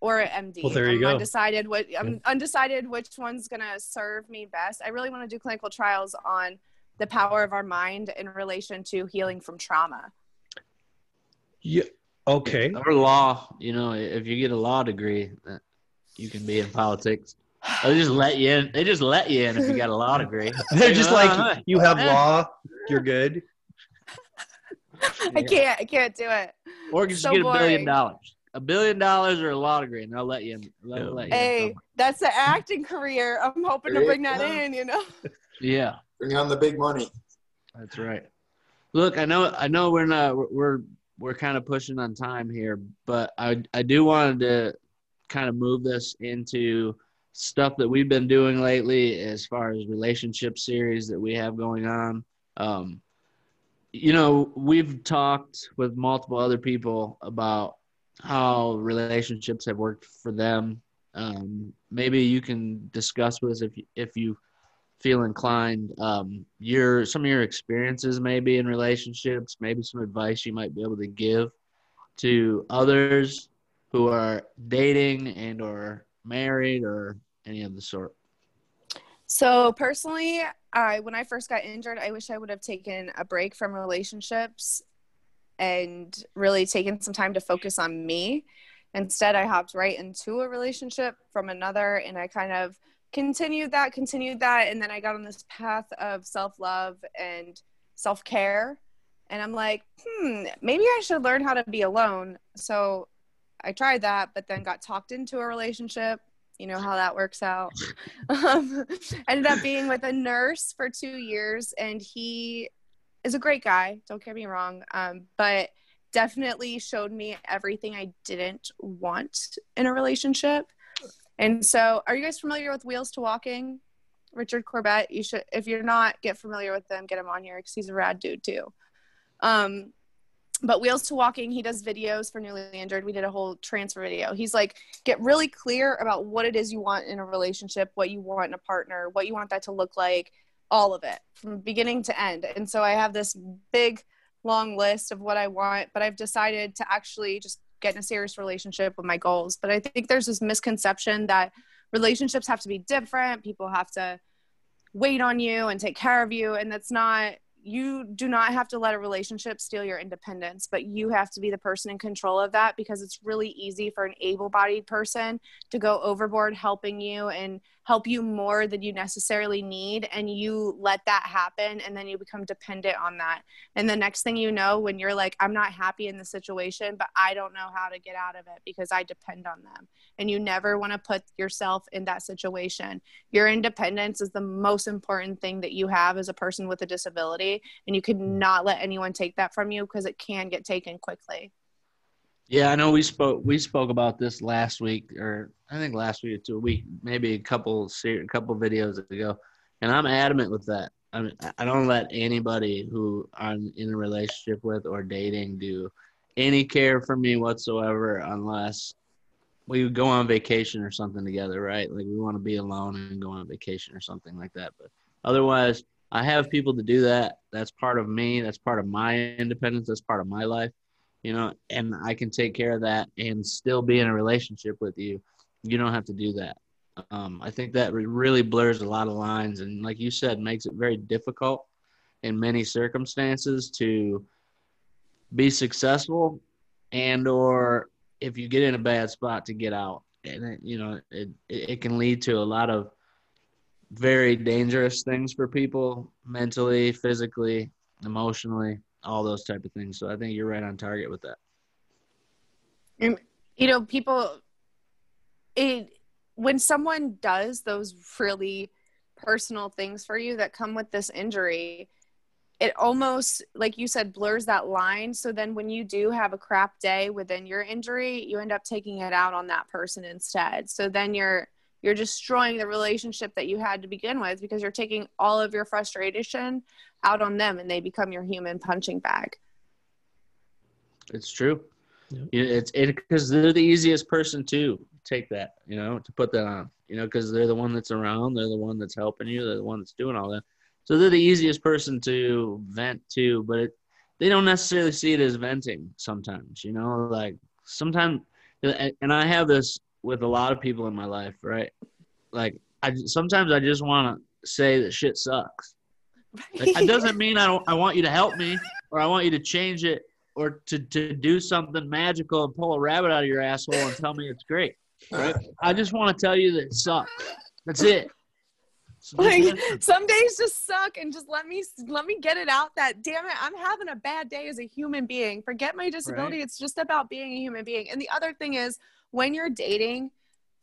or an MD. Well, there you I'm go. Undecided what I'm undecided which one's gonna serve me best. I really want to do clinical trials on the power of our mind in relation to healing from trauma. Yeah. Okay. Or law. You know, if you get a law degree, you can be in politics. They just let you in. They just let you in if you got a law degree. They're just like you have law, you're good. I can't. I can't do it. Or just so get a billion dollars. A billion dollars or a law degree, and I'll let you in. Let, let you hey, in that's the acting career. I'm hoping to bring that in. You know. Yeah. Bring on the big money. That's right. Look, I know. I know we're not. We're we're kind of pushing on time here, but I I do wanted to kind of move this into stuff that we've been doing lately as far as relationship series that we have going on. Um, you know, we've talked with multiple other people about how relationships have worked for them. Um, maybe you can discuss with us if you, if you feel inclined um, your some of your experiences maybe in relationships, maybe some advice you might be able to give to others who are dating and or married or any of the sort? So personally, I when I first got injured, I wish I would have taken a break from relationships and really taken some time to focus on me. Instead, I hopped right into a relationship from another and I kind of continued that, continued that, and then I got on this path of self-love and self-care. And I'm like, hmm, maybe I should learn how to be alone. So I tried that, but then got talked into a relationship you know how that works out. Um, ended up being with a nurse for two years, and he is a great guy. Don't get me wrong, um, but definitely showed me everything I didn't want in a relationship. And so, are you guys familiar with Wheels to Walking? Richard Corbett. You should, if you're not, get familiar with them. Get him on here because he's a rad dude too. Um, but wheels to walking he does videos for newly injured we did a whole transfer video he's like get really clear about what it is you want in a relationship what you want in a partner what you want that to look like all of it from beginning to end. And so i have this big long list of what i want but i've decided to actually just get in a serious relationship with my goals. But i think there's this misconception that relationships have to be different. People have to wait on you and take care of you. And that's not you do not have to let a relationship steal your independence, but you have to be the person in control of that because it's really easy for an able bodied person to go overboard helping you and help you more than you necessarily need. And you let that happen and then you become dependent on that. And the next thing you know, when you're like, I'm not happy in the situation, but I don't know how to get out of it because I depend on them. And you never want to put yourself in that situation. Your independence is the most important thing that you have as a person with a disability. And you could mm. not let anyone take that from you because it can get taken quickly. Yeah, I know we spoke we spoke about this last week, or I think last week or two week, maybe a couple a couple videos ago, and I'm adamant with that. I mean, I don't let anybody who I'm in a relationship with or dating do any care for me whatsoever unless we go on vacation or something together, right? Like we want to be alone and go on vacation or something like that. But otherwise, I have people to do that. That's part of me. That's part of my independence. That's part of my life, you know, and I can take care of that and still be in a relationship with you. You don't have to do that. Um, I think that really blurs a lot of lines and, like you said, makes it very difficult in many circumstances to be successful and or if you get in a bad spot to get out and it, you know it, it can lead to a lot of very dangerous things for people mentally physically emotionally all those type of things. So i think you're right on target with that. And you know people it when someone does those really personal things for you that come with this injury it almost like you said blurs that line. So then when you do have a crap day within your injury you end up taking it out on that person instead. So then you're you're destroying the relationship that you had to begin with because you're taking all of your frustration out on them and they become your human punching bag. It's true. Yep. it's it because they're the easiest person to take that you know to put that on you know because they're the one that's around they're the one that's helping you they're the one that's doing all that. So they're the easiest person to vent to, but it, they don't necessarily see it as venting sometimes, you know, like sometimes, and I have this with a lot of people in my life, right? Like I, sometimes I just want to say that shit sucks. Like, it doesn't mean I don't, I want you to help me or I want you to change it or to, to do something magical and pull a rabbit out of your asshole and tell me it's great. Right? I just want to tell you that it sucks. That's it like some days just suck and just let me let me get it out that damn it i'm having a bad day as a human being forget my disability right. it's just about being a human being and the other thing is when you're dating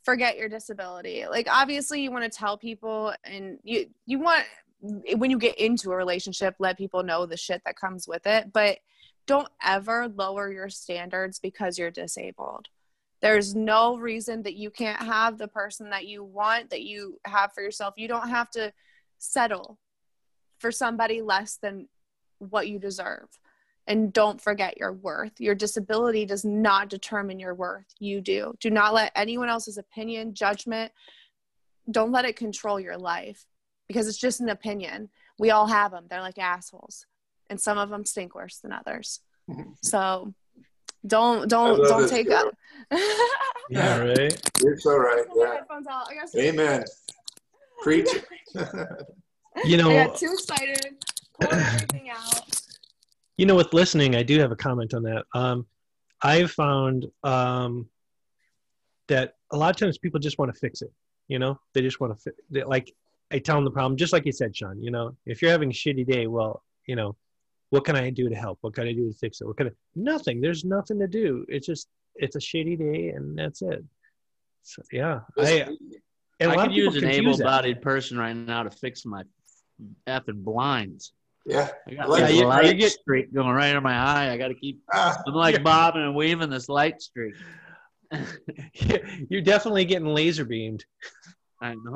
forget your disability like obviously you want to tell people and you you want when you get into a relationship let people know the shit that comes with it but don't ever lower your standards because you're disabled there's no reason that you can't have the person that you want, that you have for yourself. You don't have to settle for somebody less than what you deserve. And don't forget your worth. Your disability does not determine your worth. You do. Do not let anyone else's opinion, judgment, don't let it control your life because it's just an opinion. We all have them. They're like assholes. And some of them stink worse than others. So don't don't don't take up. yeah, right. You're so right. Yeah. Amen. Preach. you know, I got too excited. everything out. You know, with listening, I do have a comment on that. Um, I've found um, that a lot of times people just want to fix it. You know, they just want to fi- like I tell them the problem, just like you said, Sean. You know, if you're having a shitty day, well, you know, what can I do to help? What can I do to fix it? What can I? Nothing. There's nothing to do. It's just it's a shitty day, and that's it. So, yeah, I. And I could use an able-bodied person right now to fix my effing blinds. Yeah, I got like a light get, streak going right in my eye. I got to keep. Ah, I'm like yeah. bobbing and weaving this light streak. You're definitely getting laser beamed. I know.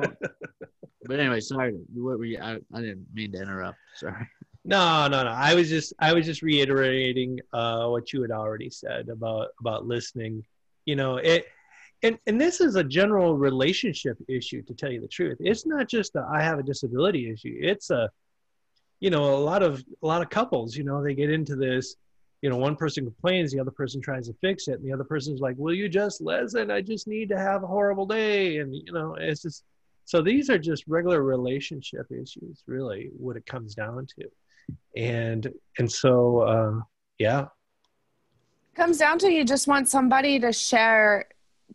but anyway, sorry. What were you? I, I didn't mean to interrupt. Sorry. No, no, no. I was just I was just reiterating uh, what you had already said about about listening. You know, it and and this is a general relationship issue to tell you the truth. It's not just a I have a disability issue. It's a you know, a lot of a lot of couples, you know, they get into this, you know, one person complains, the other person tries to fix it, and the other person's like, "Will you just listen? I just need to have a horrible day." And you know, it's just so these are just regular relationship issues, really, what it comes down to and and so uh, yeah comes down to you just want somebody to share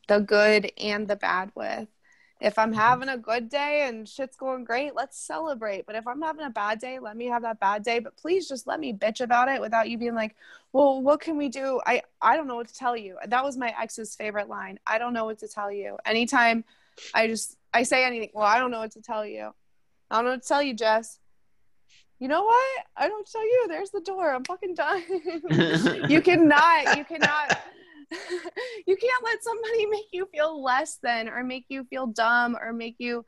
the good and the bad with if i'm mm-hmm. having a good day and shit's going great let's celebrate but if i'm having a bad day let me have that bad day but please just let me bitch about it without you being like well what can we do i i don't know what to tell you that was my ex's favorite line i don't know what to tell you anytime i just i say anything well i don't know what to tell you i don't know what to tell you jess you know what? I don't tell you. There's the door. I'm fucking done. you cannot, you cannot, you can't let somebody make you feel less than or make you feel dumb or make you,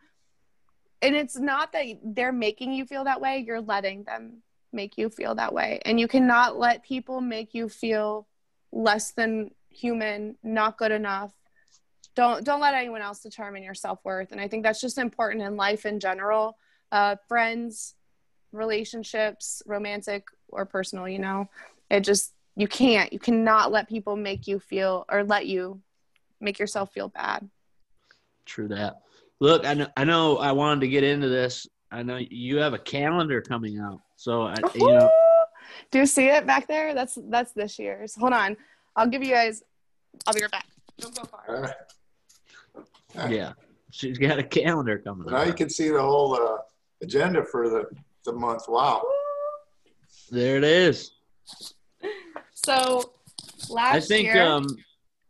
and it's not that they're making you feel that way. You're letting them make you feel that way. And you cannot let people make you feel less than human, not good enough. Don't, don't let anyone else determine your self-worth. And I think that's just important in life in general. Uh, friends, relationships, romantic or personal, you know. It just you can't you cannot let people make you feel or let you make yourself feel bad. True that. Look, I know I know I wanted to get into this. I know you have a calendar coming out. So I, you know Do you see it back there? That's that's this year's. Hold on. I'll give you guys I'll be right back. Don't go far. Yeah. She's got a calendar coming up. Now you can see the whole uh, agenda for the, the month. Wow. There it is. So last I think year, um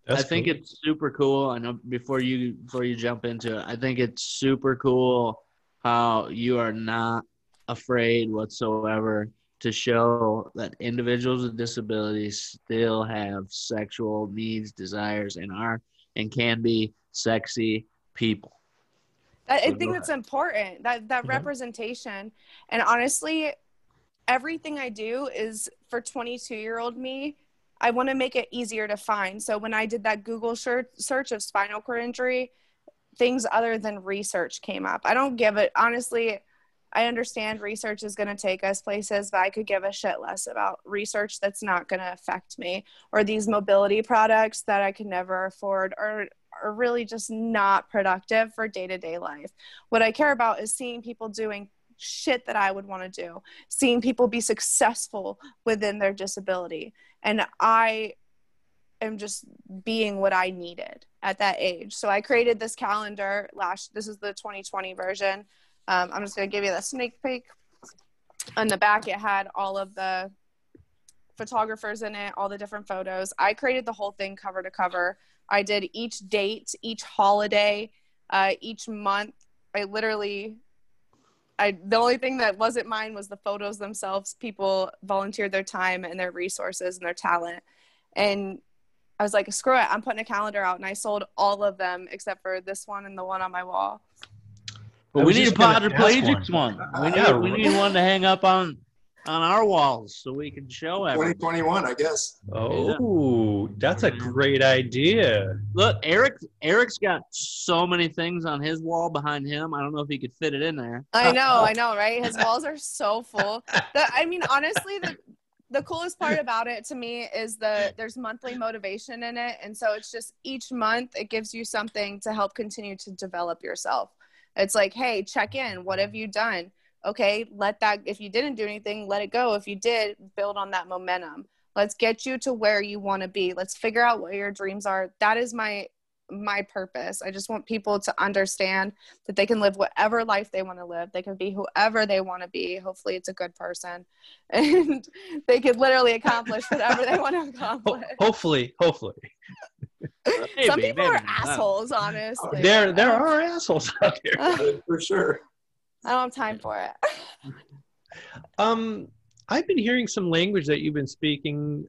That's I think it's super cool. I know before you before you jump into it, I think it's super cool how you are not afraid whatsoever to show that individuals with disabilities still have sexual needs, desires, and are and can be sexy people. I, I think go that's important. That that Yeah. representation. And honestly, everything I do is for 22 year old me. I want to make it easier to find. So when I did that Google search of spinal cord injury, things other than research came up. I don't give it honestly. I understand research is going to take us places, but I could give a shit less about research that's not going to affect me or these mobility products that I could never afford or are really just not productive for day to day life. What I care about is seeing people doing shit that I would want to do, seeing people be successful within their disability. And I am just being what I needed at that age. So I created this calendar last, this is the 2020 version. Um, I'm just going to give you the sneak peek. On the back, it had all of the photographers in it, all the different photos. I created the whole thing cover to cover. I did each date, each holiday, uh, each month. I literally, I the only thing that wasn't mine was the photos themselves. People volunteered their time and their resources and their talent, and I was like, screw it, I'm putting a calendar out, and I sold all of them except for this one and the one on my wall. But we need a just gonna Podriplegics one. We need Yeah, we need one to hang up on on our walls so we can show everyone. 2021, I guess. Oh, that's a mm-hmm. great idea. Look, Eric Eric's got so many things on his wall behind him. I don't know if he could fit it in there. I know, I know, right? His walls are so full. The, I mean, honestly, the the coolest part about it to me is the there's monthly motivation in it, and so it's just each month it gives you something to help continue to develop yourself. It's like, hey, check in. What have you done? Okay, let that. If you didn't do anything, let it go. If you did, build on that momentum. Let's get you to where you want to be. Let's figure out what your dreams are. That is my my purpose. I just want people to understand that they can live whatever life they want to live. They can be whoever they want to be. Hopefully, it's a good person, and they could literally accomplish whatever they want to accomplish. hopefully, hopefully. Some people maybe are assholes, honestly. There, there are assholes out there. For sure. I don't have time for it. Um, I've been hearing some language that you've been speaking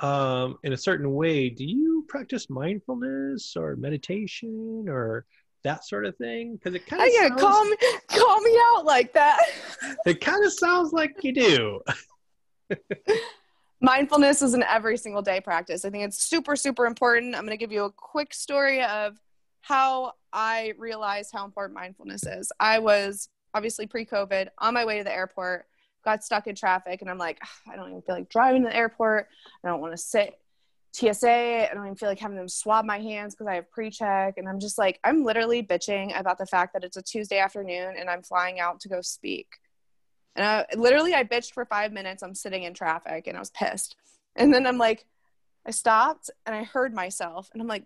um, in a certain way. Do you practice mindfulness or meditation or that sort of thing? Because it kind of get sounds, call me call me out like that. it kind of sounds like you do. mindfulness is an every single day practice. I think it's super, super important. I'm going to give you a quick story of how I realized how important mindfulness is. I was obviously pre COVID on my way to the airport, got stuck in traffic, and I'm like, I don't even feel like driving to the airport. I don't want to sit TSA. I don't even feel like having them swab my hands because I have pre check. And I'm just like, I'm literally bitching about the fact that it's a Tuesday afternoon and I'm flying out to go speak. And I, literally, I bitched for five minutes. I'm sitting in traffic and I was pissed. And then I'm like, I stopped and I heard myself. And I'm like,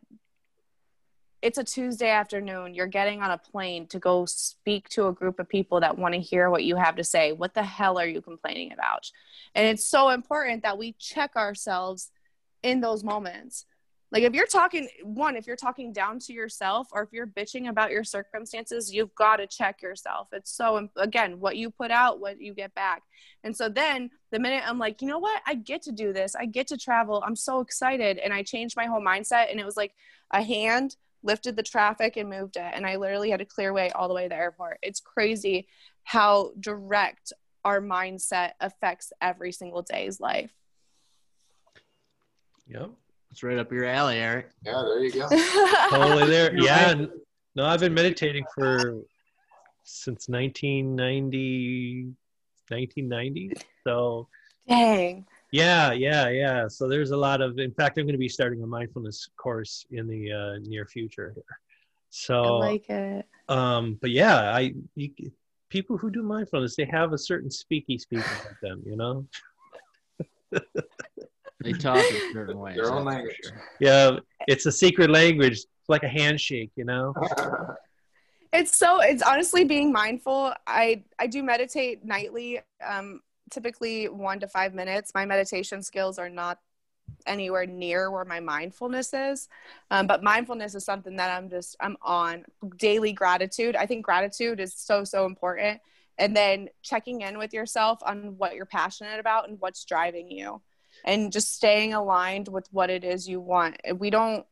it's a Tuesday afternoon. You're getting on a plane to go speak to a group of people that want to hear what you have to say. What the hell are you complaining about? And it's so important that we check ourselves in those moments. Like if you're talking one, if you're talking down to yourself or if you're bitching about your circumstances, you've got to check yourself. It's so again, what you put out, what you get back. And so then the minute I'm like, you know what? I get to do this. I get to travel. I'm so excited and I changed my whole mindset and it was like a hand lifted the traffic and moved it and I literally had to clear way all the way to the airport. It's crazy how direct our mindset affects every single day's life. Yep. It's right up your alley, Eric. Yeah, there you go. Totally there. Yeah. No, I've been meditating for since 1990. 1990. So Dang. Yeah, yeah, yeah. So there's a lot of. In fact, I'm going to be starting a mindfulness course in the uh, near future. Here. So I like it. um but yeah i you, people who do mindfulness they have a certain speaky speak about them you know They talk in certain ways. Their own that's language. sure. yeah it's a secret language it's like a handshake you know It's so it's honestly being mindful. I I do meditate nightly, um, typically one to five minutes. My meditation skills are not anywhere near where my mindfulness is, um, but mindfulness is something that I'm just I'm on daily gratitude. I think gratitude is so so important, and then checking in with yourself on what you're passionate about and what's driving you, and just staying aligned with what it is you want. We don't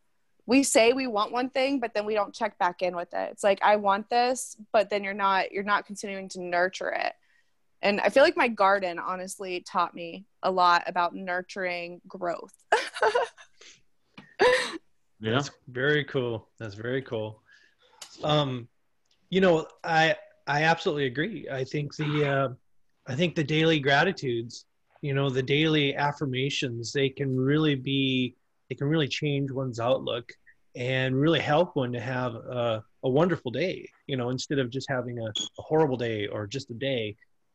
we say we want one thing but then we don't check back in with it it's like i want this but then you're not you're not continuing to nurture it and i feel like my garden honestly taught me a lot about nurturing growth. Yeah. that's very cool. That's very cool. Um you know i i absolutely agree. I think the uh i think the daily gratitudes you know the daily affirmations they can really be they can really change one's outlook and really help one to have a, a wonderful day you know instead of just having a, a horrible day or just a day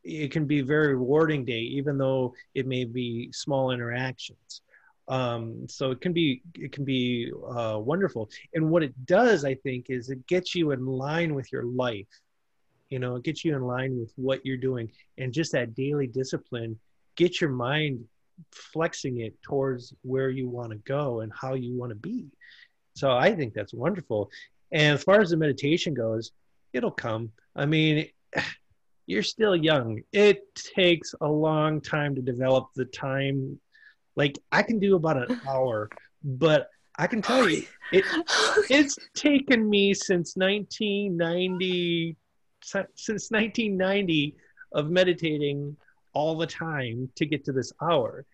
it can be a very rewarding day even though it may be small interactions. Um, so it can be it can be uh, wonderful. And what it does i think is it gets you in line with your life. You know it gets you in line with what you're doing. And just that daily discipline get your mind flexing it towards where you want to go and how you want to be. So i think that's wonderful. And as far as the meditation goes it'll come. I mean you're still young. It takes a long time to develop the time. Like i can do about an hour but i can tell you it it's taken me since 1990 since 1990 of meditating all the time to get to this hour.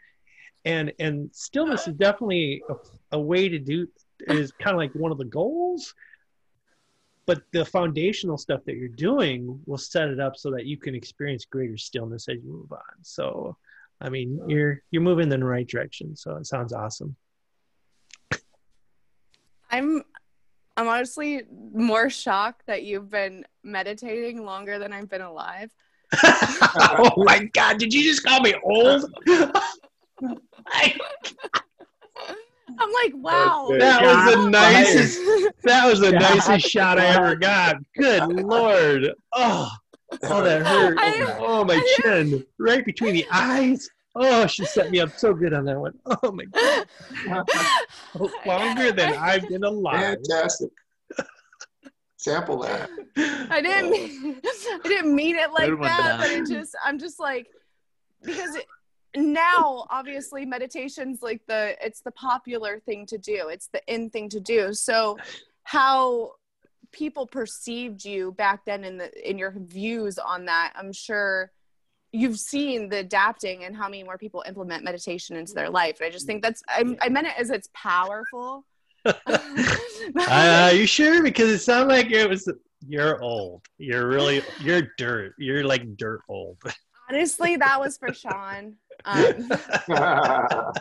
And and stillness is definitely a, a way to do is kind of like one of the goals but the foundational stuff that you're doing will set it up so that you can experience greater stillness as you move on. So i mean you're you're moving in the right direction so it sounds awesome. I'm i'm honestly more shocked that you've been meditating longer than i've been alive. Oh my god did you just call me old? I- i'm like wow. that was the nicest that was the nicest shot i ever got. Good lord. Oh oh that hurt. I- oh my oh, chin. Right between the eyes. Oh she set me up so good on that one. Oh my god. Longer than i've been alive. Fantastic. Sample that. I didn't mean, uh, I didn't mean it like that, but Donna. it just I'm just like because it, now obviously meditation's like the it's the popular thing to do. It's the in thing to do. So how people perceived you back then in the in your views on that, I'm sure you've seen the adapting and how many more people implement meditation into their life. And I just think that's I, I meant it as it's powerful. uh, you sure because it sounded like it was you're old you're really you're dirt you're like dirt old Honestly, that was for Sean. Um,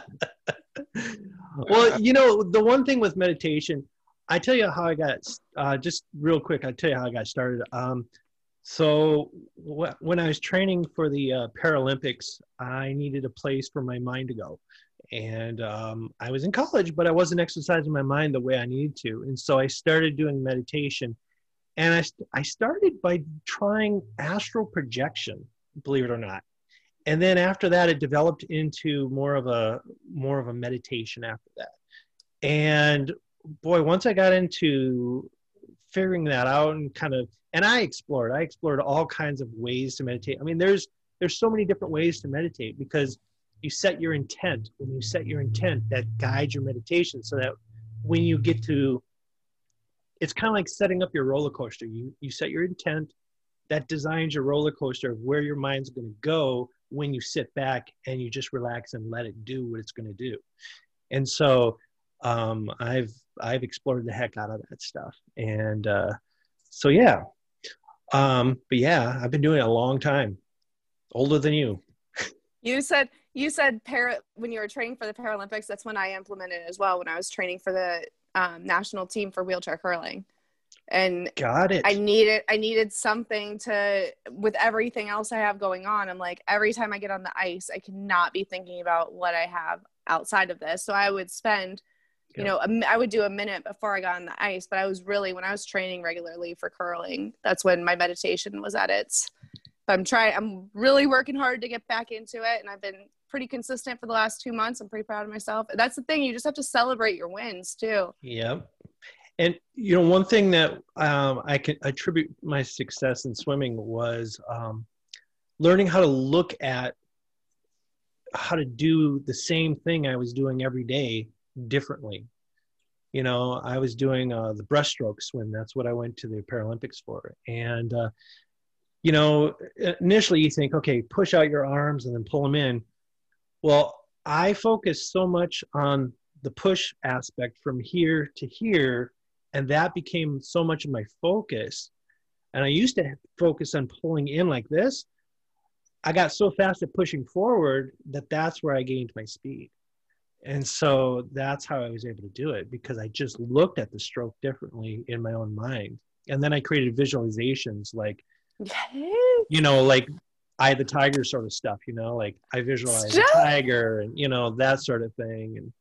well, you know, the one thing with meditation, I tell you how I got, uh, just real quick, I tell you how I got started. Um, so wh- when I was training for the uh, Paralympics, I needed a place for my mind to go. And um, I was in college, but I wasn't exercising my mind the way I needed to. And so I started doing meditation. And I, st- I started by trying astral projection, believe it or not and then after that it developed into more of a more of a meditation after that. And boy once i got into figuring that out and kind of and i explored i explored all kinds of ways to meditate. I mean there's there's so many different ways to meditate because you set your intent. When you set your intent that guides your meditation so that when you get to it's kind of like setting up your roller coaster. You you set your intent that designs your roller coaster of where your mind's going to go when you sit back and you just relax and let it do what it's going to do. And so um, I've I've explored the heck out of that stuff. And uh, so yeah, um, but yeah, I've been doing it a long time, Older than you. You said you said para when you were training for the Paralympics. That's when I implemented it as well. When I was training for the um, national team for wheelchair curling, and Got it. I needed I needed something to with everything else I have going on. I'm like every time I get on the ice, I cannot be thinking about what I have outside of this. So I would spend, you know, a I would do a minute before I got on the ice. But I was really when I was training regularly for curling, that's when my meditation was at its. But I'm trying. I'm really working hard to get back into it, and I've been pretty consistent for the last two months. I'm pretty proud of myself. That's the thing. You just have to celebrate your wins too. Yep. And you know, one thing that um, I can attribute my success in swimming was um, learning how to look at how to do the same thing I was doing every day differently. You know, I was doing uh, the breaststroke swim. That's what I went to the Paralympics for. And uh, you know, initially you think, okay, push out your arms and then pull them in. Well, I focus so much on the push aspect from here to here, and that became so much of my focus. And I used to focus on pulling in like this. I got so fast at pushing forward that that's where I gained my speed. And so that's how I was able to do it because I just looked at the stroke differently in my own mind. And then I created visualizations like, you know, like Eye of the Tiger sort of stuff, you know, like I visualize a tiger and, you know, that sort of thing. And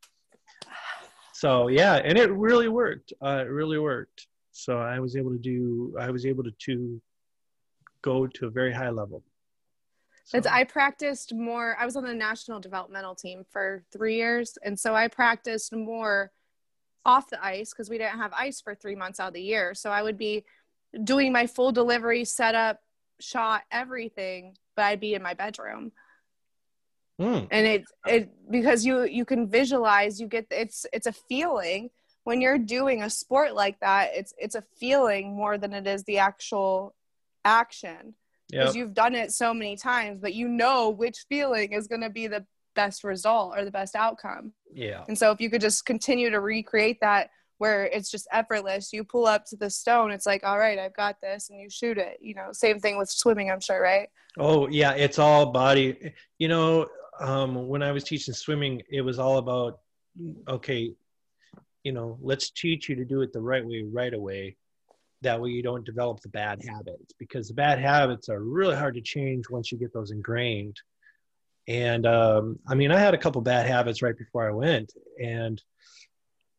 so, yeah, and it really worked. Uh, it really worked. So I was able to do, I was able to, to go to a very high level. So, It's, I practiced more. I was on the national developmental team for three years, and so I practiced more off the ice because we didn't have ice for three months out of the year. So I would be doing my full delivery, setup, shot, everything, but I'd be in my bedroom, Mm, and it it because you you can visualize. You get it's it's a feeling when you're doing a sport like that. It's it's a feeling more than it is the actual action yep. because you've done it so many times, but you know which feeling is going to be the best result or the best outcome. Yeah. And so if you could just continue to recreate that where it's just effortless, you pull up to the stone, it's like, all right, I've got this, and you shoot it. You know, same thing with swimming, I'm sure, right? Oh yeah, it's all body. You know, um, when I was teaching swimming, it was all about okay, you know, let's teach you to do it the right way right away. That way you don't develop the bad habits because the bad habits are really hard to change once you get those ingrained. And um, I mean, I had a couple bad habits right before I went, and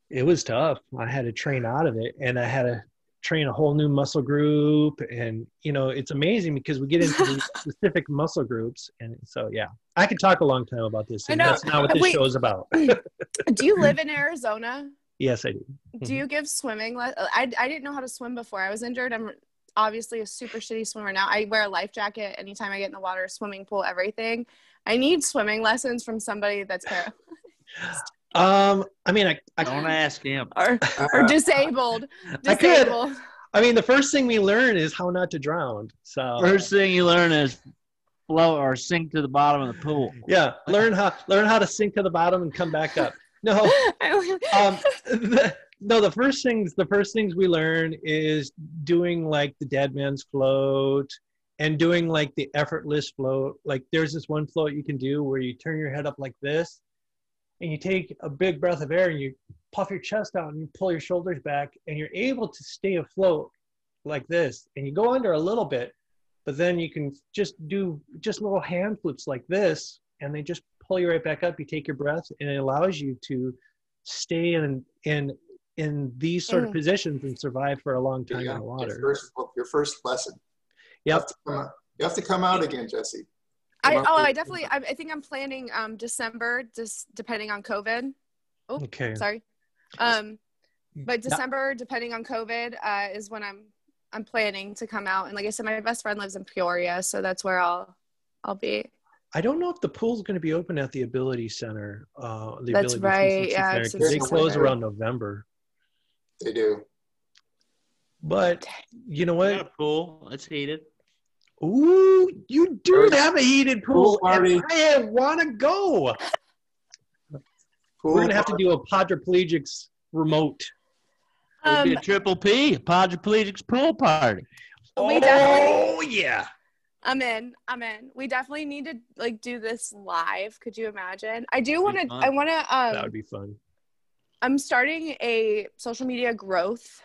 it was tough. I had to train out of it, and I had to train a whole new muscle group and you know it's amazing because we get into these specific muscle groups and so yeah i could talk a long time about this and that's not what this Wait. show is about do you live in Arizona? yes i do Do you mm-hmm. give swimming? Le- I, I didn't know how to swim before. I was injured. I'm obviously a super shitty swimmer now. I wear a life jacket anytime I get in the water, swimming pool, everything. I need swimming lessons from somebody that's para- um i mean i I Don't ask him. or, or disabled. I could. Disabled. I mean the first thing we learn is how not to drown so First thing you learn is float or sink to the bottom of the pool. yeah learn how learn how to sink to the bottom and come back up no um, the, no, the first things the first things we learn is doing like the dead man's float and doing like the effortless float. Like there's this one float you can do where you turn your head up like this, and you take a big breath of air and you puff your chest out and you pull your shoulders back and you're able to stay afloat like this, and you go under a little bit, but then you can just do just little hand flips like this, and they just pull you right back up. You take your breath, and it allows you to stay in in in these sort of Mm. positions and survive for a long time Yeah, in the Your water. first, your first lesson. You Yep. have to come out, you have to come out again, Jesi. I, oh, I definitely. I, I think I'm planning um December, just depending on COVID. Okay. Sorry, um, but Yeah. December, depending on COVID, uh, is when I'm I'm planning to come out. And like I said, my best friend lives in Peoria, so that's where I'll I'll be. I don't know if the pool's going to be open at the Ability Center. Uh, the That's Ability right, yeah, Center, it's 'cause they close September. around November. They do. But you know We got what? a pool. It's heated. Ooh, you do There's have a heated pool, pool and. I want to go. Cool. We're going to have to do a Podriplegics remote. It'll be Um, a triple P, Podriplegics pool party. We oh yeah. I'm in. I'm in. We definitely need to like do this live. Could you imagine? I do want to. I want to. Um, that would be fun. I'm starting a social media growth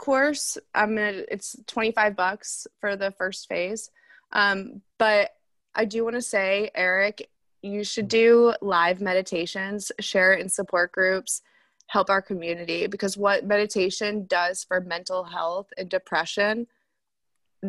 course. I'm gonna. It's 25 bucks for the first phase. Um, but I do want to say, Eric, you should do live meditations, share it in support groups, help our community because what meditation does for mental health and depression.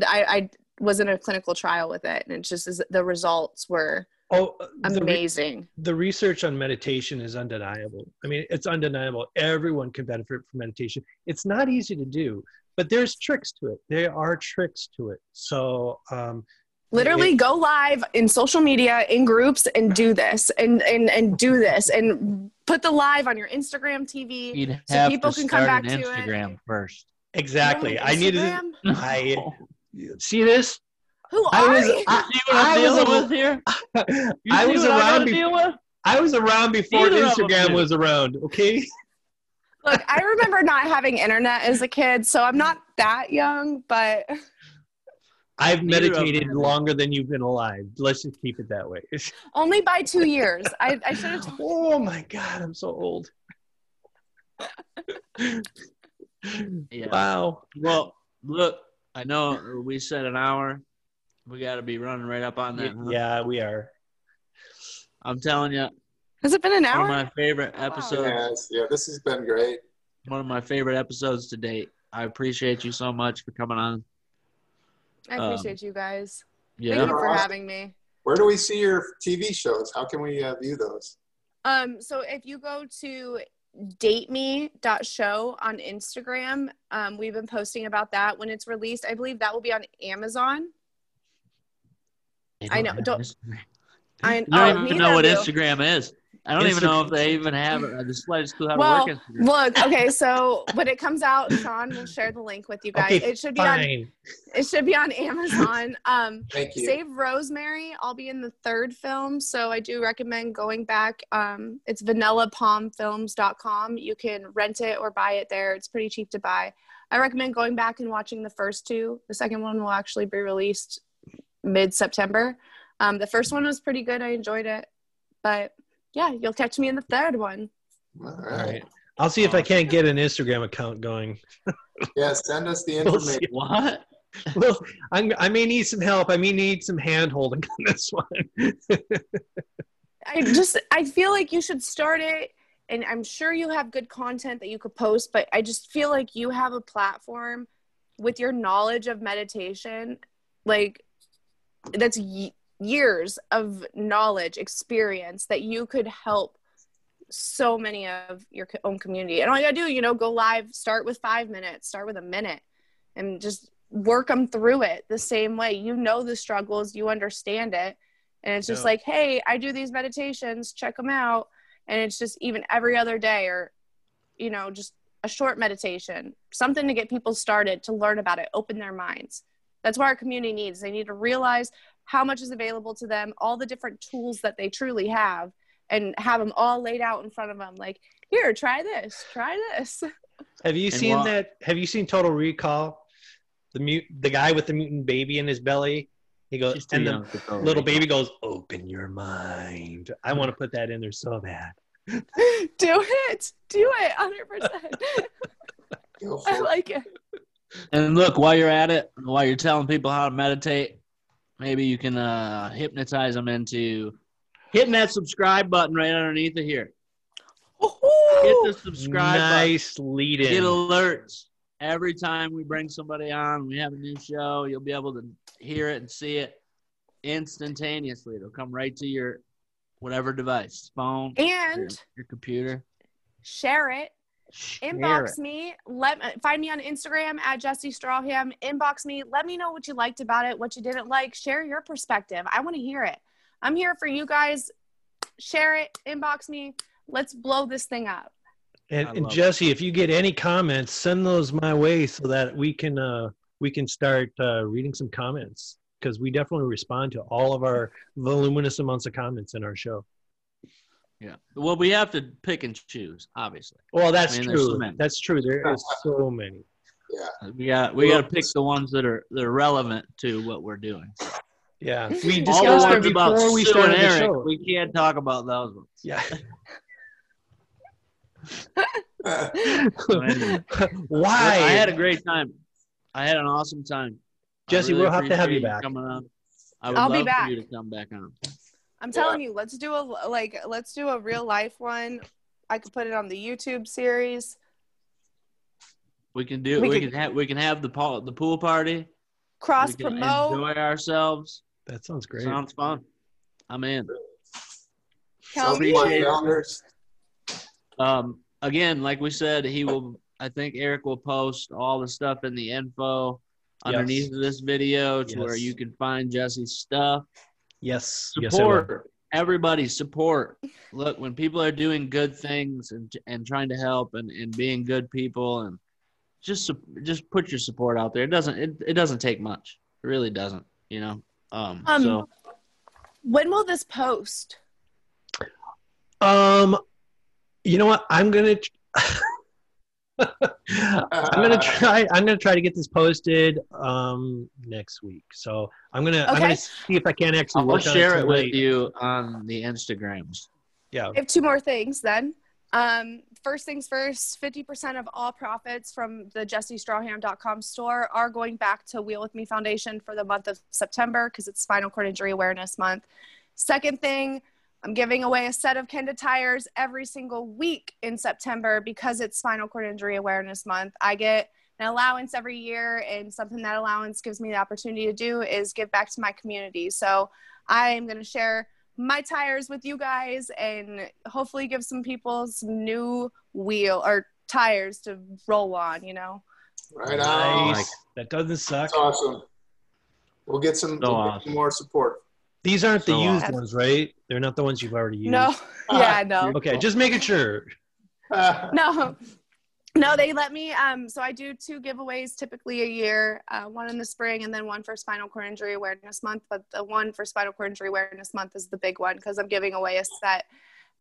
I, I was in a clinical trial with it, and it just the results were Oh, amazing. The, re- the, research on meditation is undeniable. I mean, it's undeniable. Everyone can benefit from meditation. It's not easy to do, but there's tricks to it. There are tricks to it. So, um, literally it, go live in social media in groups and do this and and and do this and put the live on your Instagram TV You'd so people can come back to Instagram it. first. Exactly. I needed. Instagram? I see this. Who I are was. you? I, See I'm I was a- with here? You I was what I around. gotta Be- deal with? I was around before Neither of them Instagram was around. Okay. Look, I remember not having internet as a kid, so I'm not that young, but I've meditated longer than you've been alive. Let's just keep it that way. only by two years. I, I should have. oh my god, I'm so old. Yeah. Wow. Well, look, I know we said an hour. We got to be running right up on that. huh? Yeah, we are. I'm telling you, Has it been an one of hour? my favorite wow. episodes. Yes, yeah, this has been great. One of my favorite episodes to date. I appreciate you so much for coming on. I um, appreciate you guys. Yeah. Thank you for having me. Where do we see your TV shows? How can we uh, view those? Um, so if you go to dateme.show on Instagram, um, we've been posting about that. When it's released, I believe that will be on Amazon. They I know, don't- Instagram. I, I don't oh, even know what of. Instagram is. I don't even know if they even have it. The slightest clue how Well, to work Instagram. Look, okay, so when it comes out, Shawn will share the link with you guys. Okay, it should be on it should be on Amazon. Um Thank you. Save Rosemary. I'll be in the third film, so I do recommend going back. Um, it's vanillapalmfilms.com. You can rent it or buy it there. It's pretty cheap to buy. I recommend going back and watching the first two. The second one will actually be released mid September. Um, the first one was pretty good. I enjoyed it, but yeah, you'll catch me in the third one. All All right. right. I'll see if I can't get an Instagram account going. Yeah, send us the We'll see. information. What? Well, I'm, I may need some help. I may need some hand holding on this one. I just I feel like you should start it and I'm sure you have good content that you could post, but I just feel like you have a platform with your knowledge of meditation like that's y- years of knowledge, experience that you could help so many of your own community. And all you got to do, you know, go live, start with 5 minutes, start with a minute and just work them through it the same way. You know the struggles, you understand it. And it's just Yeah. like, hey, I do these meditations, check them out. And it's just even every other day or, you know, just a short meditation, something to get people started to learn about it, open their minds. That's what our community needs. They need to realize how much is available to them, all the different tools that they truly have, and have them all laid out in front of them. Like, here, try this, try this. have you And seen while- that? Have you seen Total Recall? The mute, the guy with the mutant baby in his belly. He goes, She's and the young for Total little Recall. baby goes, "Open your mind." I want to put that in there so bad. do it, do it, 100%. I like it. And look, while you're at it, while you're telling people how to meditate, maybe you can uh, hypnotize them into hitting that subscribe button right underneath it here. Hit the subscribe nice lead button. Get in. alerts every time we bring somebody on. We have a new show. You'll be able to hear it and see it instantaneously. It'll come right to your whatever device, phone, your, And your computer. share it Share inbox it. me let find me on instagram at Jesi Stracham. Inbox me let me know what you liked about it what you didn't like. Share your perspective. I want to hear it. I'm here for you guys. Share it inbox me. Let's blow this thing up. And, and love it. Jesi, if you get any comments, send those my way so that we can uh, we can start uh, reading some comments because we definitely respond to all of our voluminous amounts of comments in our show. Yeah. Well, we have to pick and choose, obviously. Well, that's I mean, there's so true. many. That's true. There is so many. Yeah. Uh, we got we Well, got to pick the ones that are that are relevant to what we're doing. Yeah, we All the discussed ones about before we Sue started and the Eric, show. we can't talk about those ones. Yeah. Why? I had a great time. I had an awesome time. Jesi, really we'll have to have you back. Coming on. I would I'll love be back. for you to come back on. I'm telling you, let's do a like let's do a real life one. I could put it on the YouTube series. We can do. We We, could- can have. We can have the pool. The pool party. Cross we can promote. Enjoy ourselves. that sounds great. Sounds fun. I'm in. Count Some me more in. calendars. Um, again, like we said, he will. I think Eric will post all the stuff in the info Yes. underneath this video to where you can find Jesi's stuff. Yes. Yes, Support everybody. Support. Look, when people are doing good things and and trying to help and, and being good people and just just put your support out there. It doesn't it, it doesn't take much. It really doesn't. You know. Um. Um, so When will this post? Um, you know what? I'm gonna. I'm gonna try. I'm gonna try to get this posted um next week. So I'm gonna. I'm Okay. gonna see if I can actually I'll share it with you on the Instagrams. Yeah. I have two more things then. Um, first things first, 50% of all profits from the jesistracham.com store are going back to Wheel With Me Foundation for the month of September because it's Spinal Cord Injury Awareness Month. Second thing, I'm giving away a set of Kenda tires every single week in September because it's Spinal Cord Injury Awareness Month. I get an allowance every year, and something that allowance gives me the opportunity to do is give back to my community. So I am going to share my tires with you guys and hopefully give some people some new wheel or tires to roll on, you know. Right on. Nice. That doesn't suck. That's awesome. We'll get some, So we'll get some more support. These aren't the So used awesome. ones, right? They're not the ones you've already used. No. yeah, no. Okay, just making sure. No. No, they let me um so I do two giveaways typically a year, uh, one in the spring and then one for spinal cord injury awareness month, but the one for spinal cord injury awareness month is the big one because I'm giving away a set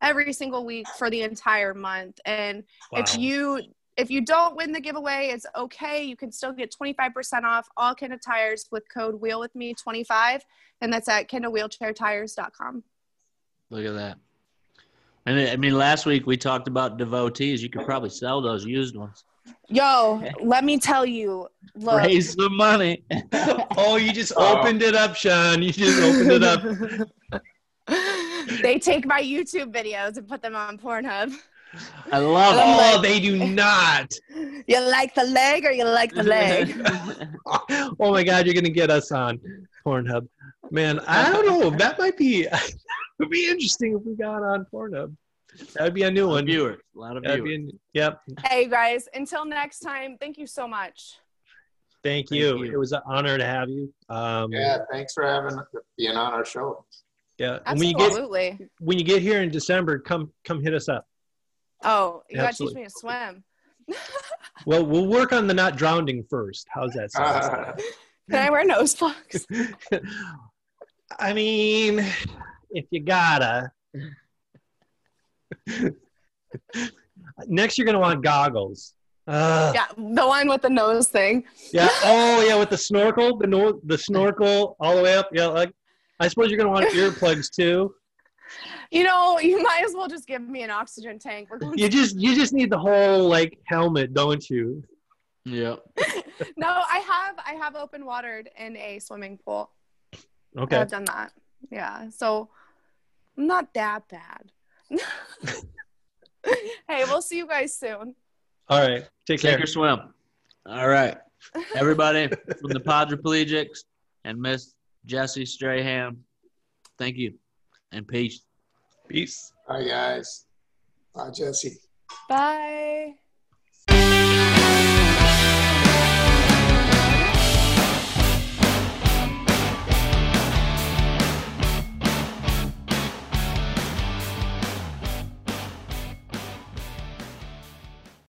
every single week for the entire month and If you if you don't win the giveaway, it's okay. You can still get 25% off all Kenda tires with code wheel with me 25 and that's at kendawheelchairtires.com. Look at that. And I mean, last week we talked about devotees. You could probably sell those used ones. Yo, let me tell you, look. Raise the money. oh, you just Oh. opened it up, Shawn. You just opened it up. they take my YouTube videos and put them on Pornhub. I love it. Oh, it. they do not. You like the leg or you like the leg? oh my God, you're gonna get us on Pornhub, man. I don't know. That might be. It would be interesting if we got on Pornhub. That would be a new one. viewers. A lot of That'd viewers. be a, yep. hey guys, until next time, thank you so much. Thank Thank you. you. It was an honor to have you. Um, yeah, thanks for having being on our show. yeah. And when you get Absolutely. when you get here in December, come come hit us up. Oh, you gotta teach me to swim. Well, we'll work on the not drowning first. How's that sound? Can I wear nose plugs? I mean, if you gotta. Next, you're gonna want goggles. Uh, yeah, the one with the nose thing. yeah. Oh, yeah. With the snorkel, the no, the snorkel all the way up. Yeah. Like, I suppose you're gonna want earplugs too. You know, you might as well just give me an oxygen tank. We're going You just you just need the whole like helmet, don't you? Yeah. No, I have I have open watered in a swimming pool. Okay. I've done that. Yeah. So I'm not that bad. hey, we'll see you guys soon. All right. Take Take care. your swim. All right. Everybody from the Podriplegics and Miss Jesi Stracham, thank you and peace. Peace. Hi guys. Bye, Jesi. Bye.